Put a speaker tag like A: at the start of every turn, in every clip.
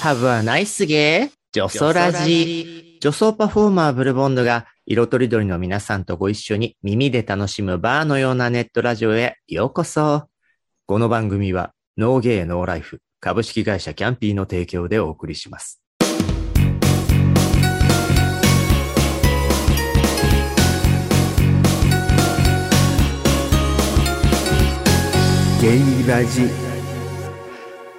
A: ハブはナイスゲー女装ラジ女装パフォーマーブルボンドが色とりどりの皆さんとご一緒に耳で楽しむバーのようなネットラジオへようこそ。この番組はノーゲーノーライフ株式会社キャンピーの提供でお送りします。
B: ゲイラジ。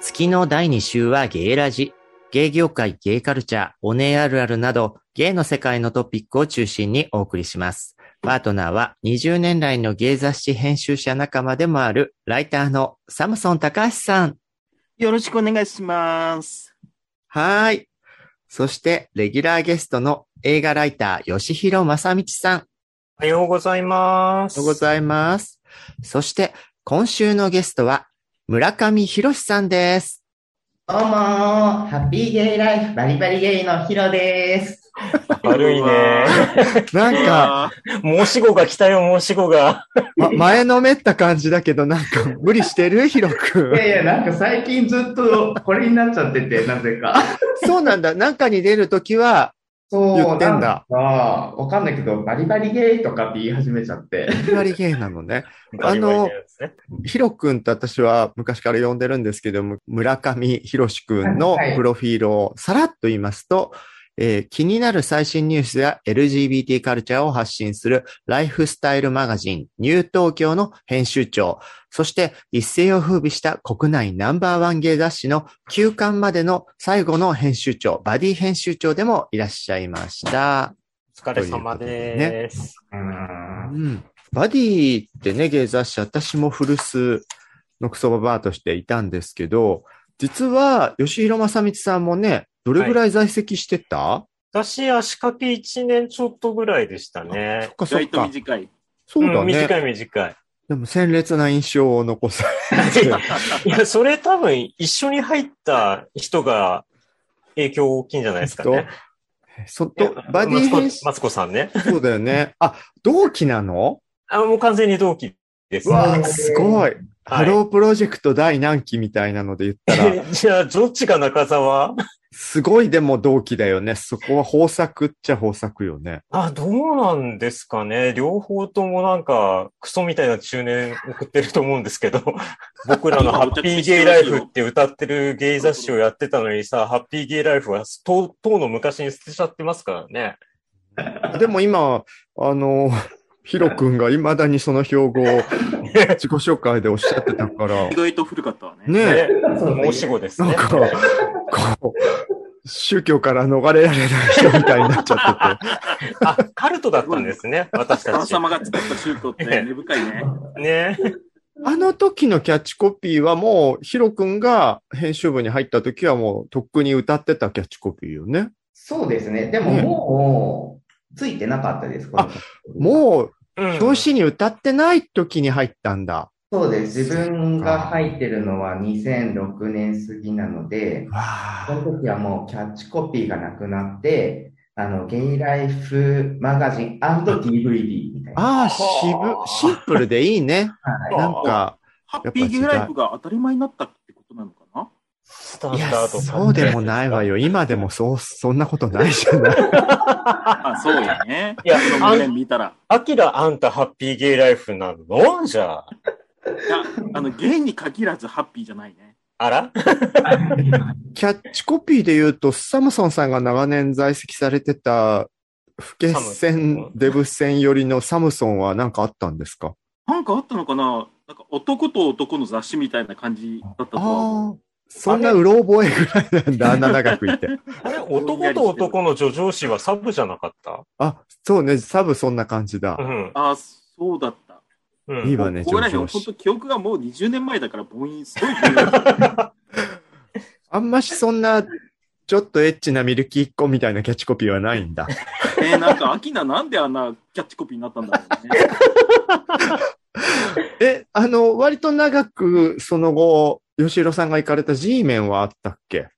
A: 月の第2週はゲイラジ。ゲイ業界、ゲイカルチャー、おねえあるあるなど、ゲイの世界のトピックを中心にお送りします。パートナーは20年来のゲイ雑誌編集者仲間でもあるライターのサムソン高橋さん。
C: よろしくお願いします。
A: はーい。そして、レギュラーゲストの映画ライター、吉弘正道さん。
D: おはようございます。
A: おはようございます。そして、今週のゲストは、村上博さんです。
E: どうもー、ハッピーゲイライフバリバリゲイのヒロです。
D: 悪いね。
A: なんか、
C: あ
D: 申し子が来たよ、申し子が。
A: ま、前のめった感じだけど、なんか、無理してる？ヒロくん
E: い。やいや、なんか最近ずっとこれになっちゃってて、なぜか。
A: そうなんだ。なんかに出るときは、言ってんだ
E: わかんないけど、バリバリゲイとかって言い始めちゃって。
A: バリバリゲイなのね。
D: バリバリなやつね
A: ヒロくんと私は昔から呼んでるんですけども、村上博士くんの
E: はい
A: プロフィールをさらっと言いますと、えー気になる最新ニュースや LGBT カルチャーを発信するライフスタイルマガジンニュー東京の編集長、そして一世を風靡した国内ナンバーワンゲイ雑誌の休刊までの最後の編集長、バディ編集長でもいらっしゃいました。
D: お疲れ様です。
E: うーん。
A: うん。バディってね、ゲイ雑誌、私も古巣のクソババアとしていたんですけど、実は、吉弘正道さんもね、どれぐらい在籍してた、
D: 私、足掛け1年ちょっとぐらいでしたね
A: そっ。かそっ
C: 意外と
A: か。
C: 短い。
A: そうだね。
D: ん短い短い。
A: でも鮮烈な印象を残されて。
D: いや、それ多分一緒に入った人が影響大きいんじゃないですかね。
A: そっと、バディ
D: マツコ
A: 編集、
D: マツコさんね。
A: そうだよね。あ、同期なの？
D: あ、もう完全に同期です。
A: うわーすごい。ハ
D: はい
A: ロープロジェクト第何期みたいなので言ったら、
D: じゃあ、どっちが中澤？
A: すごいでも同期だよね。そこは豊作っちゃ豊作よね。
D: あ、どうなんですかね。両方ともなんか、クソみたいな中年送ってると思うんですけど、僕らのハッピーゲイライフって歌ってるゲイ雑誌をやってたのにさ、ハッピーゲイライフはとう、とうの昔に捨てちゃってますからね。
A: でも今、あの、ヒロ君が未だにその標語を自己紹介でおっしゃってたから
C: 意、外と古かったわね。
A: ねえ、
D: ね、申し子ですね。
A: なんか、宗教から逃れられない人みたいになっちゃって
D: あ、カルトだったんですね、私たち。
C: 神様が作った宗教って根深いね。
D: ね。
A: て。あの時のキャッチコピーはもう、ヒロ君が編集部に入った時はもう、とっくに歌ってたキャッチコピーよね。
E: そうですね。でも
A: ね
E: もう、ついてなかったです。この
A: もう、
D: うん
A: 表紙に歌ってない時に入ったんだ。
E: そうです。自分が入ってるのは2006年過ぎなので、
A: わ
E: その時はもうキャッチコピーがなくなって、あの、ゲイライフマガジン &DVD みたいな。
A: ああ、渋、シンプルでいいね。
E: はい
A: なんか、
C: ハッピーゲイライフが当たり前になったってことなのかな？
D: スタン
A: いや、そうでもないわよ。今でもそう、そんなことないじゃない。
C: あ、そうやね。
D: いや
C: この文面見たら。
D: アキラ、あんたハッピーゲイライフなの？じゃあ。
C: いや、あの、ゲイに限らずハッピーじゃないね。
D: あら？
A: キャッチコピーで言うと、サムソンさんが長年在籍されてた、不決戦、デブ戦寄りのサムソンは何かあったんですか？
C: なんかあったのかな？なんか男と男の雑誌みたいな感じだったとは
A: そんなうろ覚えぐらいなんだ、あんな長くいて。
D: あれ、男と男の叙情詩はサブじゃなかった？
A: あ、そうね、サブそんな感じだ
D: う。ん。
C: あ、そうだった。
D: うん
A: いいわね、
C: ここら本当記憶がもう20年前だから、母音すごい。
A: あんましそんな、ちょっとエッチなミルキーっ子みたいなキャッチコピーはないんだ。
C: えー、なんか、アキナなんであんなキャッチコピーになったんだろうね。
A: え、あの、割と長く、その後、吉弘さんが行かれた G メンはあったっけ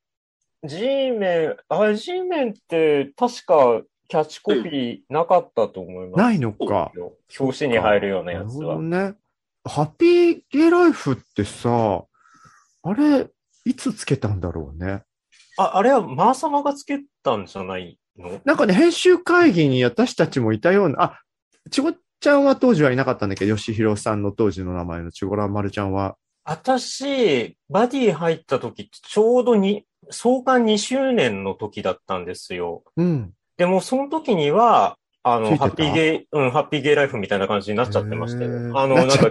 D: ？G メン、あ、G メンって確かキャッチコピーなかったと思います。
A: ないのか。
D: 表紙に入るようなやつは。
A: ね。ハッピーゲイライフってさ、あれ、いつつけたんだろうね。
D: あ、あれはマー様がつけたんじゃないの？
A: なんかね、編集会議に私たちもいたような、あ、ちごちゃんは当時はいなかったんだけど、吉弘さんの当時の名前のちごらまるちゃんは。
D: 私、バディ入った時、ちょうどに、創刊2周年の時だったんですよ。
A: うん。
D: でも、その時には、あの、ハッピーゲイ、うん、ハッピーゲイライフみたいな感じになっちゃってましたよ。
A: へー
D: あの、
A: な
D: んか、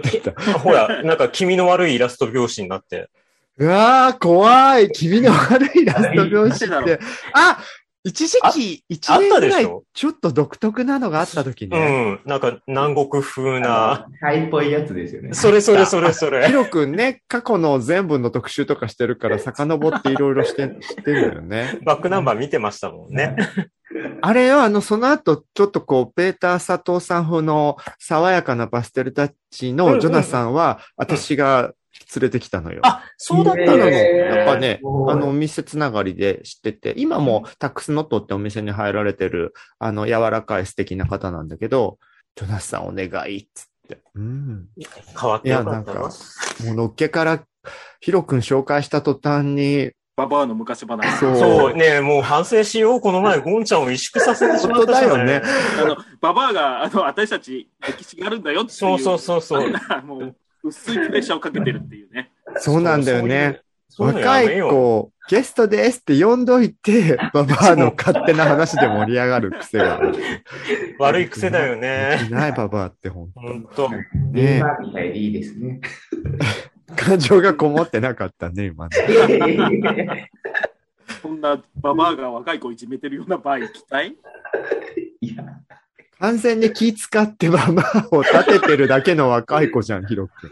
D: ほら、なんか気味の悪いイラスト表紙になって。
A: うわー、怖い。君の悪いラスト表紙
C: なんで
A: って。あ一時期、一
D: あ
A: 年ぐらいちょっと独特なのがあった時
D: う
A: ね。
D: ん、なんか南国風な。
E: タイっぽいやつですよね。
D: それそれそれそ
A: ヒ
D: れ。
A: ロくんね、過去の全部の特集とかしてるから、遡っていろいろして、知ってるよね。
D: バックナンバー見てましたもんね。
A: あれよ、あの、その後、ちょっとこう、ペーター佐藤さん風の爽やかなパステルタッチ
D: うんうん
A: のジョナサンは、私が連れてきたのよ。
D: あ、そうだった
A: なの。やっぱね、あの、お店つながりで知ってて、今もタックスノットってお店に入られてる、あの、柔らかい素敵な方なんだけど、ジョナサンお願いっつって。うん。
D: 変わってよかったな
A: いやなんか。もうのっけから、ヒロ君紹介した途端に、
C: ババアの昔話。
A: そう
D: そう、ねもう反省しよう。この前、ゴンちゃんを萎縮させてしま
A: 本当
D: ったじゃない
A: だよね。
C: あの、ババアが、あの、私たち、歴史があるんだよっていう。
D: そうそうそうそう、
C: 薄いプレッシャーをかけてるっていうね。
A: そうなんだよね。
D: そういうの
A: 若い子、ゲストですって呼んどいて、ババアの勝手な話で盛り上がる癖がある。
D: 悪い癖だよね。
A: いないババアって本
D: ほんと。
E: ゲーマーみたいでいいですね。
A: 当感情がこもってなかったね、今ね。
C: そんなババアが若い子をいじめてるような場合、期待
E: いや、
A: 完全に気使ってババアを立ててるだけの若い子じゃん、ヒロ君。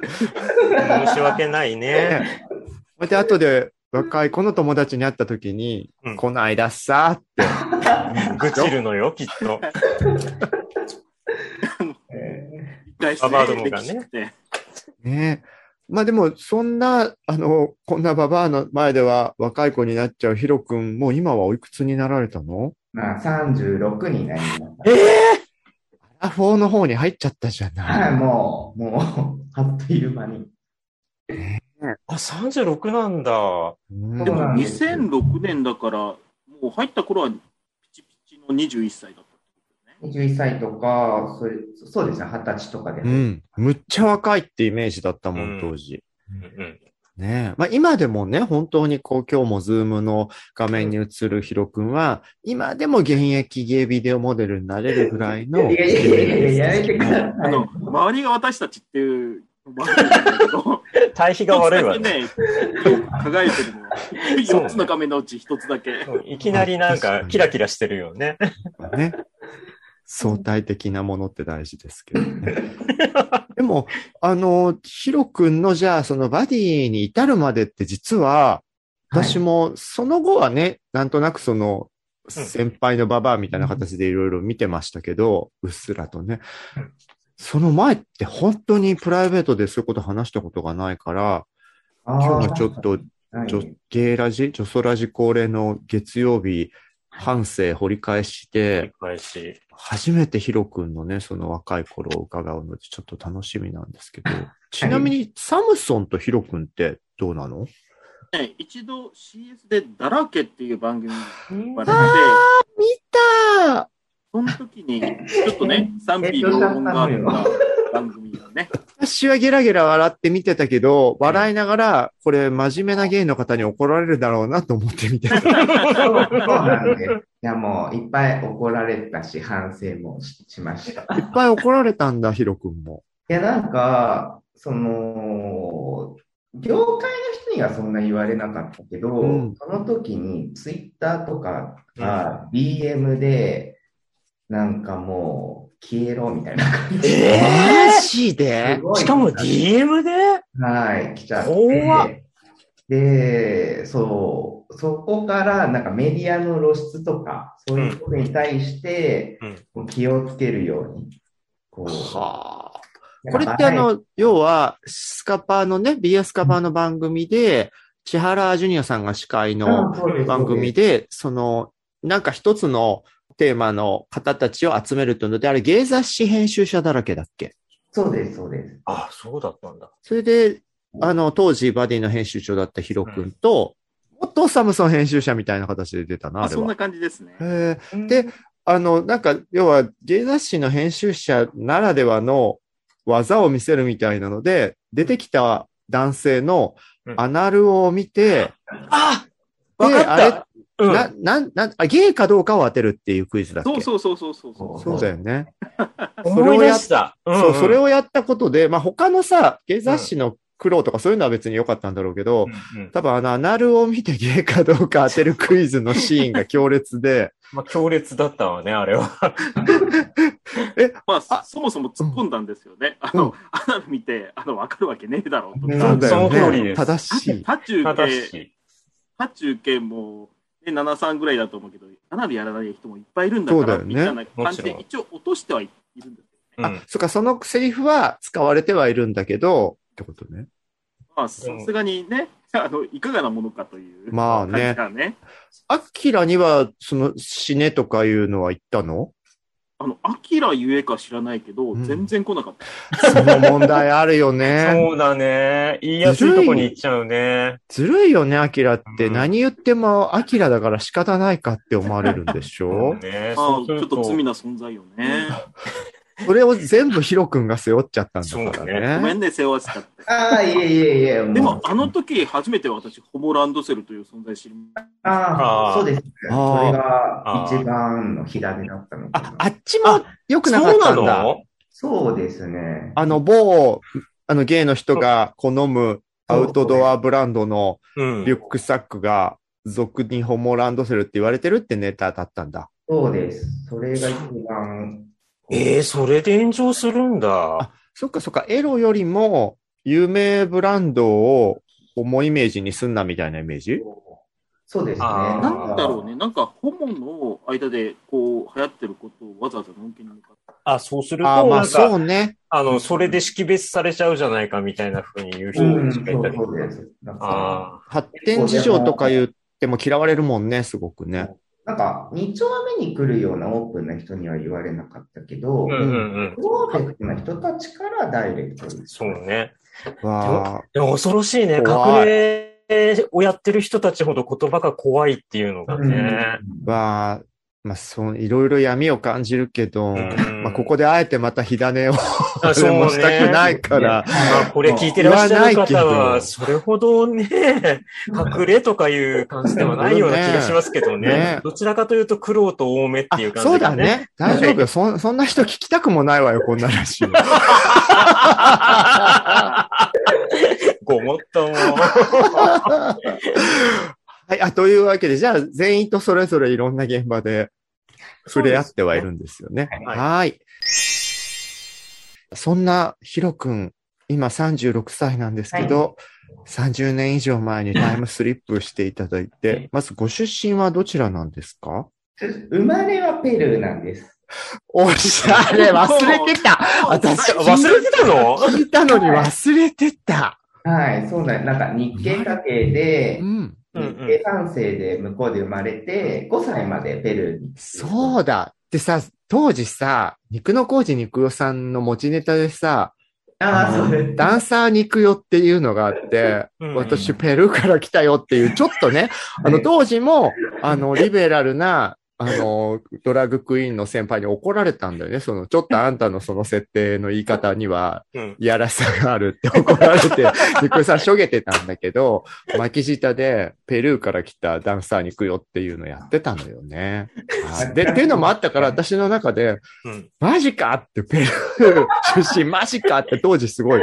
D: 申し訳ないね。
A: で、後で若い子の友達に会った時に、
D: うん
A: この間さーって、
D: 愚痴るのよ、きっと。ババアどもがね
A: ねまあでも、そんな、あの、こんなババアの前では若い子になっちゃうヒロ君、もう今はおいくつになられたの？
E: まあ、36になりました。
A: ええアラフォーの方に入っちゃったじゃ
E: はい、
A: ない。
E: もう、もう、あっという間に。
D: あ、36なんだ。
A: うん
C: でも
E: そうなんですよ
C: 2006年だから、もう入った頃はピチピチの21歳だったね。
E: 21歳とか、それそうですね、20歳とかで。
A: うん。むっちゃ若いってイメージだったも
D: うん
A: ん、当時。
D: うんうん
A: ねえ。まあ今でもね、本当にこう今日もズームの画面に映るヒロ君は、今でも現役ゲイビデオモデルになれるぐらいの。
E: いやいやいやいや、やめてください。
C: あの、周りが私たちっていう、
D: 対比が悪いわね。
C: 輝いてるのは、
D: そう
C: 4つの画面のうち1つだけ。
D: いきなりなんかキラキラしてるよね。
A: ね。相対的なものって大事ですけどね。でも、あの、ヒロ君のじゃあそのバディに至るまでって実は、私もその後はね、なんとなくその、先輩のババアみたいな形でいろいろ見てましたけど、うっすらとね。
D: うん。
A: その前って本当にプライベートでそういうこと話したことがないから、今日はちょっと、
E: はい。
A: ジョゲイラジ、ジョソラジ恒例の月曜日、反省掘り返し
D: 繰
A: て
D: り、返し。
A: 初めてヒロ君のね、その若い頃を伺うので、ちょっと楽しみなんですけど、ちなみにサムソンとヒロ君ってどうなの？
C: ね、一度 CS でダラケっていう番組に呼ばれて、
A: 見た
C: その時に、ちょっとね、賛否両論があった番組がね、
A: 私はゲラゲラ笑って見てたけど、笑いながら、これ真面目なゲイの方に怒られるだろうなと思って見てた。
E: そ うそうなんです。いや、もう、いっぱい怒られたし、反省もししました。
A: いっぱい怒られたんだ、ヒロ君も。
E: いや、なんか、その、業界の人にはそんな言われなかったけど、
A: うん
E: その時にツイッターとかが DM で、なんかもう消えろみたいな感じ。で、
A: マジで？す
E: ごい。
D: しかも DM で？
E: はい、来ちゃっ
D: 怖
E: て。で、そう、そこからなんかメディアの露出とか、そういうことに対して
D: うん。
E: こう気をつけるように、こう、
A: はあ。これってあの、要は、スカパーのね、BS スカパーの番組で、千原ジュニアさんが司会の
E: あそうです。
A: 番組で、その、なんか一つのテーマの方たちを集めるというので、あれ、芸雑誌編集者だらけだっけ？
E: そうです、そうです。
D: あ、そうだったんだ。
A: それで、あの、当時バディの編集長だったヒロ君と、元サムソン編集者みたいな形で出たな、あれは
C: あそんな。感じですね。
A: で、あの、なんか、要は、芸雑誌の編集者ならではの技を見せるみたいなので、出てきた男性のアナルを見て、
D: あ
A: で、
D: わかった
A: あれ、
D: うん
A: な、なん、なん、あ、ゲイかどうかを当てるっていうクイズだっけ？
C: そうそうそうそうそうそう。
A: そうだよね。
D: 思い出した。
A: そう、それ
D: を、
A: をやったことで、まあ、他のさ、芸雑誌の苦労とかそういうのは別に良かったんだろうけど、
D: うんうん
A: 多分あの、アナルを見てゲイかどうか当てるクイズのシーンが強烈で、
D: まあ、強烈だったわね、あれは。
C: まあ、
A: あ
C: そもそも突っ込んだんですよね。あ
A: うん
C: の、アナル見て、あの、わかるわけねえだろうと
E: うん
C: か。
A: そうだよ
D: その通り
A: ね。
D: です
A: 正しい。
C: タチュ
D: 正
C: ー系、
D: しい。
C: タチュー系も、ね、73ぐらいだと思うけど、アナルやらない人もいっぱいいるんだから、
A: そうだよね
C: みたいな感じで一応落としてはいるんですよね。
D: うん
A: あ、そっか、そのセリフは使われてはいるんだけど、ってことね。
C: まあ、さすがにね、あの、いかがなものかという。
A: まあね
C: 感じがね。
A: アキラには、その、死ねとかいうのは言ったの？
C: あの、アキラゆえか知らないけど、
A: うん
C: 全然来なかった。
A: その問題あるよね。
D: そうだね。言いやすいとこに行っちゃうね。
A: ずるいよね、アキラって。
D: うん
A: 何言っても、アキラだから仕方ないかって思われるんでしょ？
D: ね
C: ああ、ちょっ
D: そうすると
C: と罪な存在よね。
A: それを全部ヒロ君が背負っちゃったんだから
D: そう
C: ご
A: ね。
C: めんね、世話しちゃって。
E: ああ、いえいえいえ、
C: でも、あの時、初めて私、ホモランドセルという存在知りま
E: あ
D: あー
E: あ、そうです。それが一番の火種だったのか
A: あ、
E: な。
A: あっちも良くなか
D: そうなん
A: っただ。
D: の？
E: そうですね。
A: あの、某、あの、ゲイの人が好むアウトドアブランドの
D: うん
A: リュックサックが、俗にホモランドセルって言われてるってネタだったんだ。
E: そうです。それが一番。
D: ええそれで炎上するんだ
A: あ。そっかそっか、エロよりも有名ブランドをホモイメージにすんなみたいなイメージ？
E: そうですね。
C: なんだろうね、なんか、ホモの間で、こう、流行ってることをわざわざのんけに向かって。
D: あ、そうすると、
A: ああ、まあそうね。
D: あの、それで識別されちゃうじゃないかみたいな風に言う人
E: うん、そ
D: しかいたり。
E: うそうです。なんか、
D: あ
A: 発展事情とか言っても嫌われるもんね、すごくね。
E: なんか、二丁目に来るようなオープンな人には言われなかったけど、
D: あ。うんうんうん。
E: プロジェクトな人たちからダイレクトに。
D: そうね。
A: わあ、
D: でも恐ろしいね。隠れをやってる人たちほど言葉が怖いっていうのがね。
A: わあ、まあ、そう、いろいろ闇を感じるけど、
D: ん
A: まあ、ここであえてまた火種を
D: あそうね
A: もしたくないから、
D: まあ、これ聞いてらっしゃる
A: 言わないけ
D: 方
A: ど
D: は、それほどね、隠れとかいう感じではないような気がしますけどね。
A: ね
D: どちらかというと、苦労と多めって
A: あ
D: いう感じ、
A: そうだ。ね。大丈夫よ。そんそんな人聞きたくもないわよ、こんな話。
D: ごもっとも。
A: はい、あ、というわけで、じゃあ、全員とそれぞれいろんな現場で触れ合ってはいるんですよね。
D: はい
A: はい。そんなヒロ君、今36歳なんですけど、30年以上前にタイムスリップしていただいて、まずご出身はどちらなんですか？
E: 生まれはペルーなんです。
A: おしゃれ、忘れてた 私、
D: 忘れてたの？
A: 聞いたのに忘れてた。
E: はい、そうなんなんか日系家系で
A: う、ん。
D: うん
E: 日系三世で向こうで生まれて、5歳までペルーに。
A: そうだ。でさ、当時さ、肉の工事肉代さんの持ちネタでさ、
E: ああ、そうです。
A: ダンサー肉代っていうのがあって、
D: うん
A: 私ペルーから来たよっていう、ちょっとね、あの当時も、あの、リベラルな、あの、ドラッグクイーンの先輩に怒られたんだよね。その、ちょっとあんたのその設定の言い方には、
D: うん
A: いやらしさがあるって怒られて、肉代さんしょげてたんだけど、巻き舌でペルーから来たダンサー肉代っていうのやってたのよね。はいで、っていうのもあったから、私の中で、
D: うん
A: マジかって、ペルー出身マジかって当時すごい、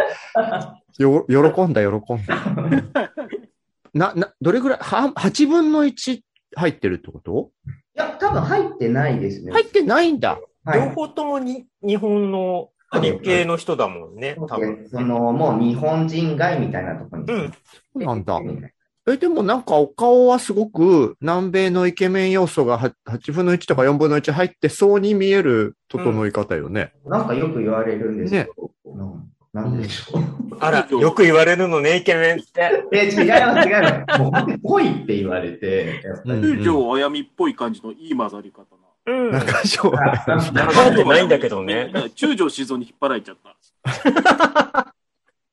A: よ、喜んだ、喜んだ。な、な、どれぐらい、は、8分の1入ってるってこと？
E: いや、多分入ってないですね。
A: 入ってないんだ。
E: はい
D: 両方ともに日本の日系の人だもんね、多分。
E: その、もう日本人街みたいなところに。
D: うん
A: そうなんだ。え、でもなんかお顔はすごく南米のイケメン要素がは8分の1とか4分の1入ってそうに見える整い方よね。
E: なんかよく言われるんですけど、なんでしょう。
D: あら、よく言われるのね、イケメンって。
E: え、違います、違います。もう、ぽいって言われて、やっぱり
A: うん
C: 中条あやみっぽい感じのいい混ざり方な。
D: うん。
A: 中条
E: あ
D: 長んでないんだけどね。
C: 中条静雄に引っ張られちゃった。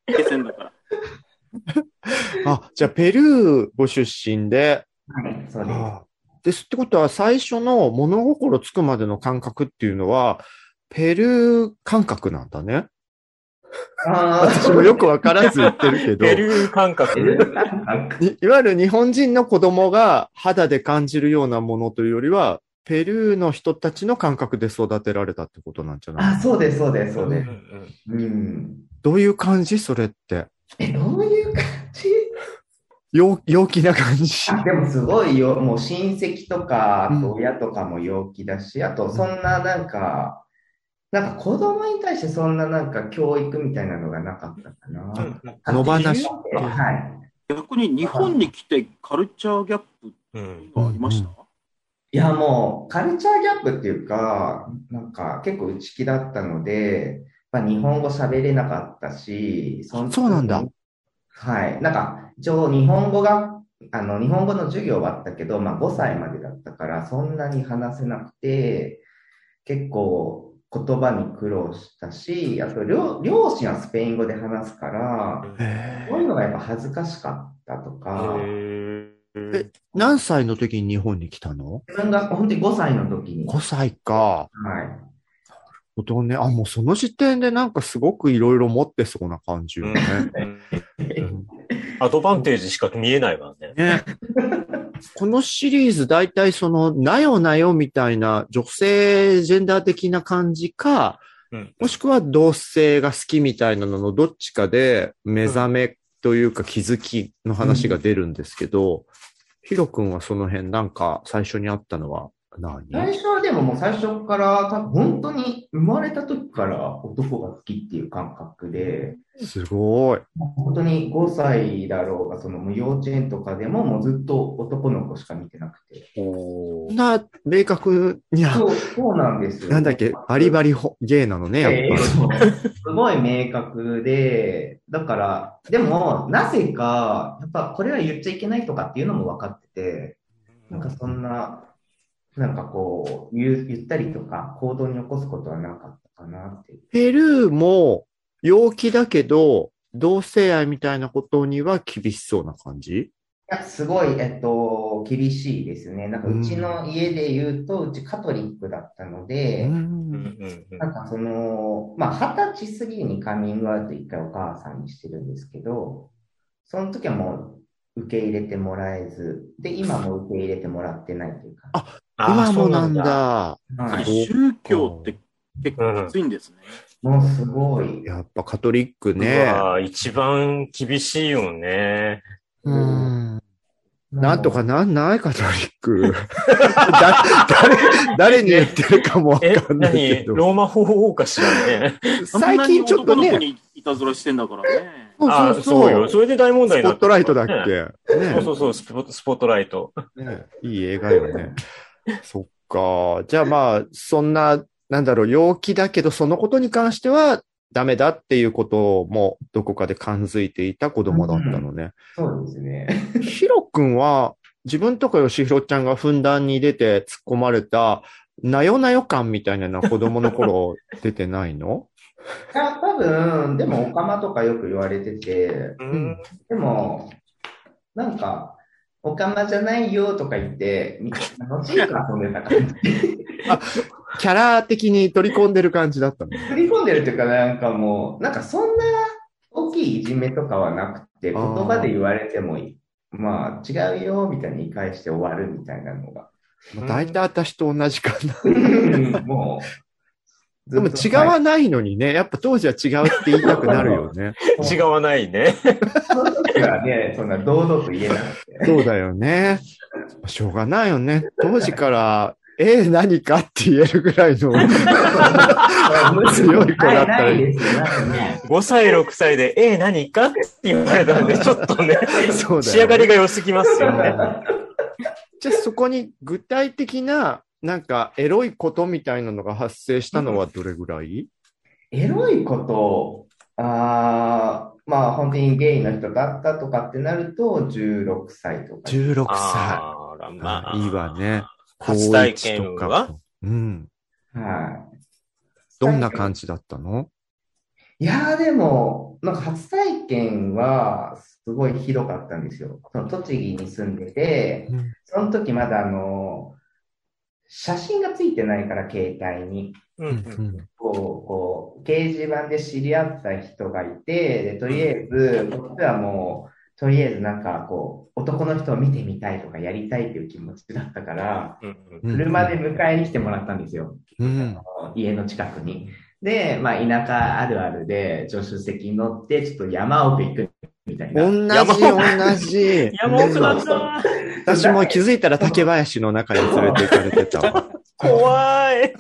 C: 気仙だから。
A: あ、じゃあペルーご出身で、
E: はい、そうです。
A: あですってことは最初の物心つくまでの感覚っていうのは、ペルー感覚なんだね。
E: あ
A: 私もよくわからず言ってるけど。
D: ペルー感覚。
A: いいわゆる日本人の子供が肌で感じるようなものというよりは、ペルーの人たちの感覚で育てられたってことなんじゃない？
E: あ、そうです、そうです、そうです。
D: ん
E: うん。
A: どういう感じそれって？
E: え、どういう感じ？
A: 陽陽気な感じ。
E: あでもすごいよ、もう親戚とか、親とかも陽気だし、あとそんななんか、なんか子供に対してそんななんか教育みたいなのがなかったかな。
D: うん
A: 野放し
E: はい。
C: 逆に日本に来てカルチャーギャップって
D: うん
C: いうのはありました、
E: いや、もう、カルチャーギャップっていうか、なんか結構内気だったので、まあ、日本語喋れなかったし、そ
A: そうなんだ。
E: はい。なんか、一応日本語が、あの、日本語の授業はあったけど、まあ5歳までだったから、そんなに話せなくて、結構言葉に苦労したし、あと両、両親はスペイン語で話すから、
A: へ
E: そういうのがやっぱ恥ずかしかったとか、
A: え何歳の時に日本に来たの？
E: 自分が本当に5歳の時に、
A: ?5 歳か。
E: はい。
A: ほとんどね。あ、もうその時点でなんかすごくいろいろ持ってそうな感じよね。うん
D: アドバンテージしか見えないわね。
A: ね。このシリーズ大体その、なよなよみたいな女性ジェンダー的な感じか、
D: うん。
A: もしくは同性が好きみたいなののどっちかで目覚めというか気づきの話が出るんですけど、ヒロ君はその辺なんか最初にあったのは？何
E: 最初はでももう最初から、多分本当に生まれた時から男が好きっていう感覚で、
A: すごい。
E: 本当に5歳だろうが、そのもう幼稚園とかでももうずっと男の子しか見てなくて。
D: お
A: そんな明確に、あ
E: そう、そうなんですよ。
A: なんだっけ、バリバリホゲイなのね、やっぱり。
E: えーすごい明確で、だから、でも、なぜか、やっぱこれは言っちゃいけないとかっていうのも分かってて、なんかそんな、なんかこう、言ったりとか、行動に起こすことはなかったかなっていう。
A: ペルーも陽気だけど、同性愛みたいなことには厳しそうな感じ？
E: いや、すごい、えっと、厳しいですね。なんか、うちの家で言うと、うちカトリックだったので、
D: うんうんうん
E: なんかその、まあ、二十歳過ぎにカミングアウト一回お母さんにしてるんですけど、その時はもう受け入れてもらえず、で、今も受け入れてもらってないというか。
D: あ
A: 今もなん。
D: そう
A: だ。
E: はい。
C: 宗教って結構きついんですね。
E: もうすごい。
A: やっぱカトリック
D: う
A: ね。
D: わ一番厳しいよね。
A: うん。なんとかなんないカトリック。だ誰、誰に言ってるかもわ
D: え、
A: かんないけど。
D: 何？ローマ法王かしらね。
A: 最近ちょっとね、
C: にいたずらしてんだからね。
A: そう
D: あ
A: そうそう。
D: よ。それで大問題
A: スポッ
D: になって
A: トライトだっ
D: ね
A: け、ね
D: そうそうそう、スポスポットライト。
A: ねいい映画よね。そっか。じゃあまあ、そんな、なんだろう、陽気だけど、そのことに関してはダメだっていうこともどこかで感づいていた子供だったのね。
E: そうですね。
A: ヒロ君は、自分とかヨシヒロちゃんがふんだんに出て突っ込まれた、なよなよ感みたいなのは子供の頃 出てないの？
E: いや、多分、でも、オカマとかよく言われてて、
D: うん
E: でも、なんか、オカマじゃないよとか言って、み楽しいから遊んでた感じ。
A: キャラ的に取り込んでる感じだったの？
E: 振り込んでるっていうか、なんかもう、なんかそんな大きいいじめとかはなくて、言葉で言われてもいい。まあ、違うよ、みたいに言い返して終わるみたいなのが。
A: まあ大体私と同じかな。
E: もう、
A: でも違わないのにね、やっぱ当時は違うって言いたくなるよね。
E: 違
D: 違わないね。
E: その時はね、そんな堂々と言えなくて。
A: そうだよね。しょうがないよね。当時から、えー、何かって言えるぐらいの。強い子だったら
E: ないないですよ、なんかね。
D: 5歳、6歳で、えー、何かって言われたんで、ちょっとね、
A: そうだ
D: 仕上がり。が良すぎますよね。
A: じゃあそこに具体的な、なんか、エロいことみたいなのが発生したのはどれぐらい、
E: エロいこと、あーまあ本当にゲイの人だったとかってなると、16歳とか。
A: ?16 歳。
D: あら、まあ。
A: いいわね。
D: 初体験は？
A: うん。
E: はい。
A: どんな感じだったの？
E: いやーでも、なんか初体験はすごいひどかったんですよ。その栃木に住んでて、
A: うん
E: その時まだあの、写真がついてないから携帯に。
D: うんうん
E: こう、こう、掲示板で知り合った人がいて、で、とりあえず、こっちはもう、とりあえずなんかこう、男の人を見てみたいとかやりたいっていう気持ちだったから、車で迎えに来てもらったんですよ。
A: うん。
E: 家の近くに。で、まあ、田舎あるあるで、助手席に乗って、ちょっと山奥行くみたいな。
A: 同じ、同じ。
D: 山奥なんだ。
A: 私も気づいたら竹林の中に連れて行かれてたわ。
D: 怖い。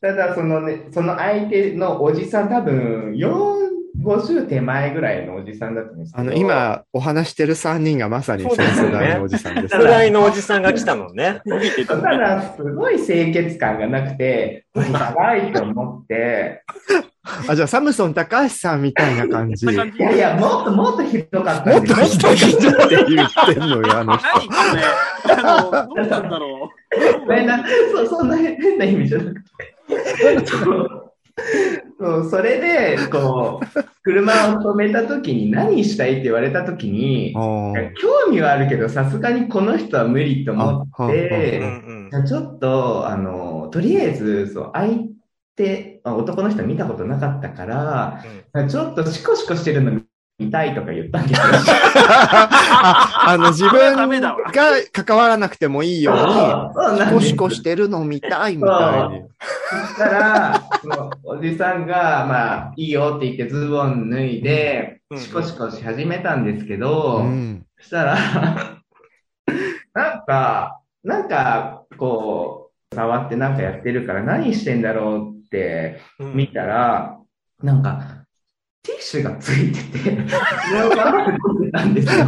E: ただ、そのね、その相手のおじさん、多分、4、50手前ぐらいのおじさんだったんですけど。
A: あの、今お話してる3人がまさにその世代のおじさんです。
D: 世代のおじさんが来たのね。
C: た。
E: だ、すごい清潔感がなくて、やばいと思って、
A: あ、じゃあサムソン高橋さんみたいな感じ。
E: いやいや、もっともっとひどかったん
A: と
E: です
A: ひ
E: よ。
A: どいって言ってんのよ、あの人。
C: 何これあの、どうなんだろう
E: そんな変な意味じゃなくて。そうそれで、こう、車を止めた時に何したいって言われた時に、興味はあるけど、さすがにこの人は無理と思って、ちょっと、あの、とりあえず、そう、相手、あ男の人見たことなかったから、ちょっとシコシコしてるの見たいとか言ったんですよ。
A: ああの、自分が関わらなくてもいいように、シコシコしてるの見たいみたいに。
E: そしたら、おじさんが、まあ、いいよって言ってズボン脱いで
D: う、ん。
E: シコシコし始めたんですけど、
A: うん。
E: そしたら、なんか、なんか、こう、触ってなんかやってるから何してんだろうって
D: うん
E: 見たら、なんか、ティッシュがついてて、それをバーって飲んでたんですよ。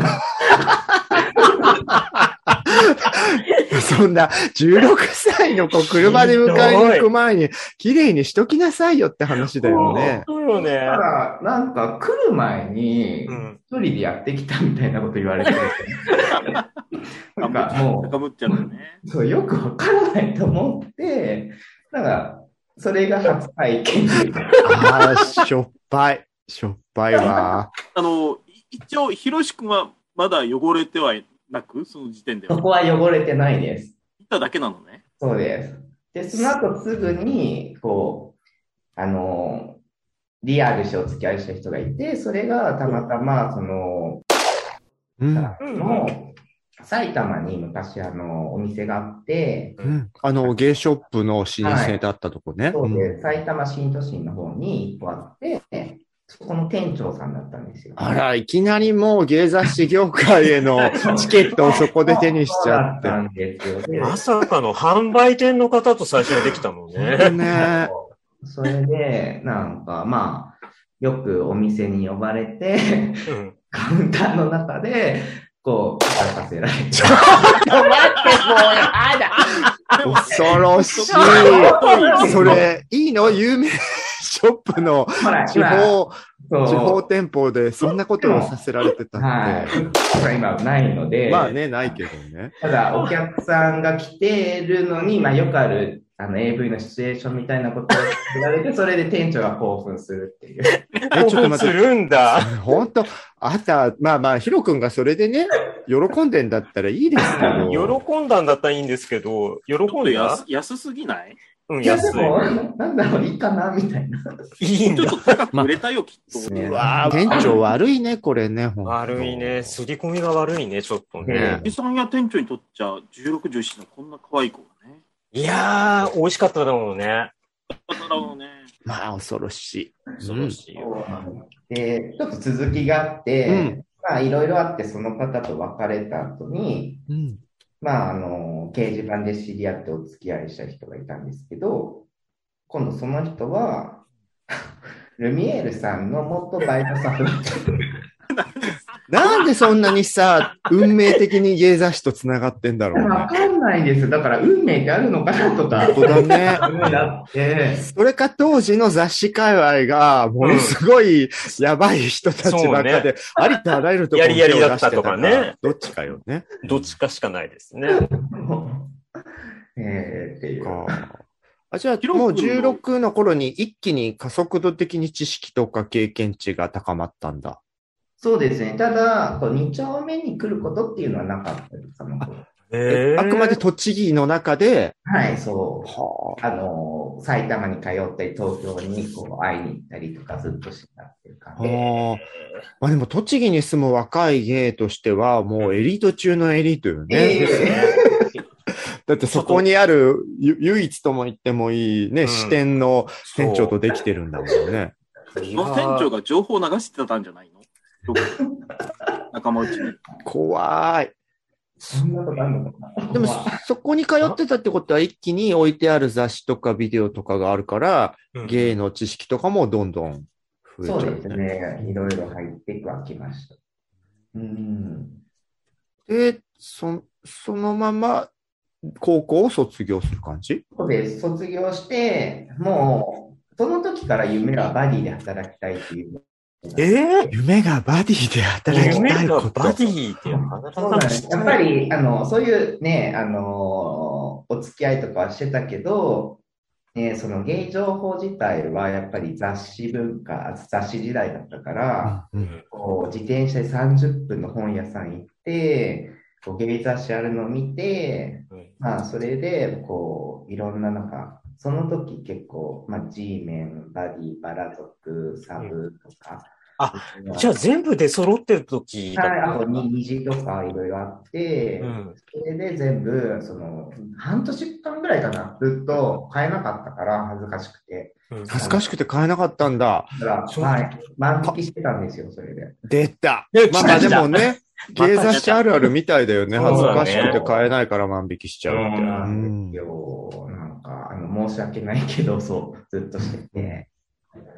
A: そんな、16歳の子車で迎えに行く前に、綺麗にしときなさいよって話だよね。
D: そうよね
E: だか。ら、なんか来る前に
D: う、ん。
E: 一人でやってきたみたいなこと言われて、なんかも
C: 高ぶっちゃうよね。
E: う、そう、よくわからないと思って、なんか、それが初体験で。
A: ああ、しょっぱい。しょっぱいわ。
C: あの、い一応、ひろしくんはまだ汚れてはなく、その時点では。
E: そこは汚れてないです。
C: 行っただけなのね。
E: そうです。で、その後すぐに、こう、あの、リアルしてお付き合いした人がいて、それがたまたま、その、
A: うん。
E: の、埼玉に昔あの、お店があって、
A: うん、あの、ゲイショップの老舗だったとこね。
E: そうで、埼玉新都心の方に一個あって、そこの店長さんだったんですよ。
A: あら、いきなりもう芸雑誌業界への チケットをそこで手にしちゃって。
E: そうだったんですよ。で
D: まさかの販売店の方と最初にできたのね。
A: ね。
E: それで、なんか、まあ、よくお店に呼ばれて、
D: うん。
E: カウンターの中で、こう、働かせられて。
A: 恐ろしい。それ、いいの？有名？ショップの地
E: 今、
A: 方、地方店舗でそんなことをさせられてた
E: はい
A: って。。
E: 今ないので、
A: まあね、ないけどね。
E: ただ、お客さんが来てるのに、まあ、よくある、あの、AV のシチュエーションみたいなことを言われて、それで店長が興奮するっていう。
A: え、ちょっと待
D: す
A: って。
D: るんだ。
A: 本当あんた、まあまあ、ヒロ君がそれでね、喜んでんだったらいいですけど。
D: 喜んだんだったらいいんですけど、喜んで
C: 安安すぎない
D: うん、
E: いや、
D: 安い。
E: でも、なんだろう、いいかな、みたいな。
D: いいんだ
C: ちょっ。と高く売れたよ、きっと。
E: ね
A: うわぁ、店長悪いね、これね、ほんと
D: 悪いね。すり込みが悪いね、ちょっとね
E: ね。
C: おじさんや店長にとっちゃ、16、17のこんな可愛い子がね。
D: いやー、美味しかっただろうね。
C: だろうね。
A: まあ、恐ろしい。
D: 恐ろしいよ。
E: で、ちょっと続きがあって、
A: うん
E: まあ、いろいろあって、その方と別れた後に、
A: うん。
E: まあ、あの、掲示板で知り合ってお付き合いした人がいたんですけど、今度その人は、ルミエールさんの元バイト先だった。
A: なんでそんなにさ、運命的に芸雑誌と繋がってんだろうね。
E: わかんないです。だから運命ってあるのかなとか。
A: 本当だね。
E: だって、
A: それか当時の雑誌界隈が、ものすごいやばい人たちばっか
D: そう
A: で、ありとあらゆるところに
D: やりやりだったとかね
A: どっちかよね。
D: どっちかしかないですね。
E: えーっていう。
A: か。あ、じゃあもう
C: の
A: 16の頃に一気に加速度的に知識とか経験値が高まったんだ。
E: そうですね。ただ、こう2丁目に来ることっていうのはなかったです、その頃
A: えあくまで栃木の中で、
E: はい、そう。
A: は
E: あの、埼玉に通ったり、東京にこう会いに行ったりとかずっとしてたっていう感
A: あ。
E: じで。
A: はあ。まあでも栃木に住む若い芸としては、もうエリート中のエリートよね。
E: え
A: だってそこにあるゆ唯一とも言ってもいいね、
D: うん
A: 支店の店長とできてるんだもんね。
C: その店長が情報を流してたんじゃないの？仲間内に。
A: 怖い。
E: そんなことあるのかな
A: でも
E: まあ、
A: そこに通ってたってことは一気に置いてある雑誌とかビデオとかがあるから、
D: うん
A: 芸の知識とかもどんどん増えちゃう、
E: そうですね。いろいろ入ってはきました。うん。
A: で、そ、そのまま高校を卒業する感じ？
E: そうです。卒業して、もう、その時から夢はバディで働きたいっていう。
D: え
A: 夢がバディで働きたいこと。
D: バディって話
E: そうなんです。やっぱり、あの、そういうね、あの、お付き合いとかはしてたけど、ね、そのゲイ情報自体はやっぱり雑誌文化、雑誌時代だったから、
A: うんうん
E: こう自転車で30分の本屋さん行って、こうゲイ雑誌あるのを見て、
D: うん
E: まあ、それで、こう、いろんな、なんか、その時結構、まあ、G メン、バディ、バラ族、サブとか。
D: あじゃあ全部で揃ってる時だ
E: はい、あと虹とかいろいろあって、
D: うん
E: それで全部、その、半年間ぐらいかな、ずっと買えなかったから、恥ずかしくて。
D: うん
A: 恥ずかしくて買えなかったんだ。
E: だはい、万引きしてたんですよ、それで。
A: 出た。まあでもね、芸雑誌あるあるみたいだよね。恥ずかしくて買えないから万引きしちゃうって。
D: うん
E: なん。なんか、あの、申し訳ないけど、そう、ずっとしてて。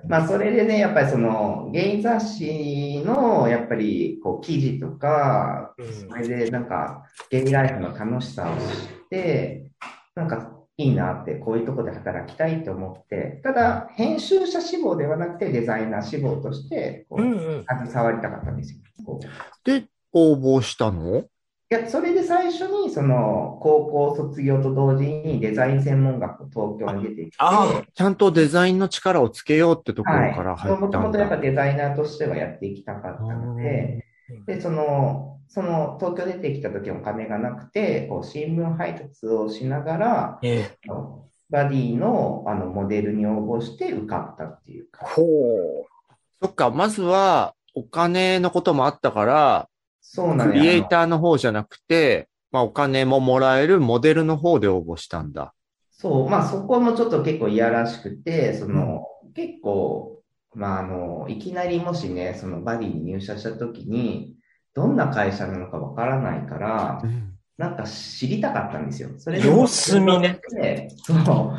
E: まあ、それでね、やっぱりその、ゲイ雑誌の、やっぱり、こう、記事とか、
D: うん。
E: それで、なんか、ゲイライフの楽しさを知って、なんか、いいなって、こういうとこで働きたいと思って、ただ、編集者志望ではなくて、デザイナー志望として、こう、携わりたかったんですよ。
A: で、応募したの？
E: いや、それで最初に、その、高校卒業と同時にデザイン専門学校東京に出てきて、
D: あ
A: ちゃんとデザインの力をつけようってとこ
E: はい。
A: ろから入ったん
E: もともとやっぱ
A: だ。
E: デザイナーとしてはやっていきたかったので、で、その、その、東京出てきた時お金がなくて、こう、新聞配達をしながら、
D: え
E: あのバディの、あの、モデルに応募して受かったっていうか、
D: ほう。
A: そっか、まずはお金のこともあったから、ク
E: そうなんです
A: リエイターの方じゃなくて、まあお金ももらえるモデルの方で応募したんだ。
E: そう、まあそこもちょっと結構いやらしくて、その、結構、まああの、いきなりもしね、そのバディに入社した時に、どんな会社なのかわからないから、なんか知りたかったんですよ。それで
D: 様子見ね。
E: そう。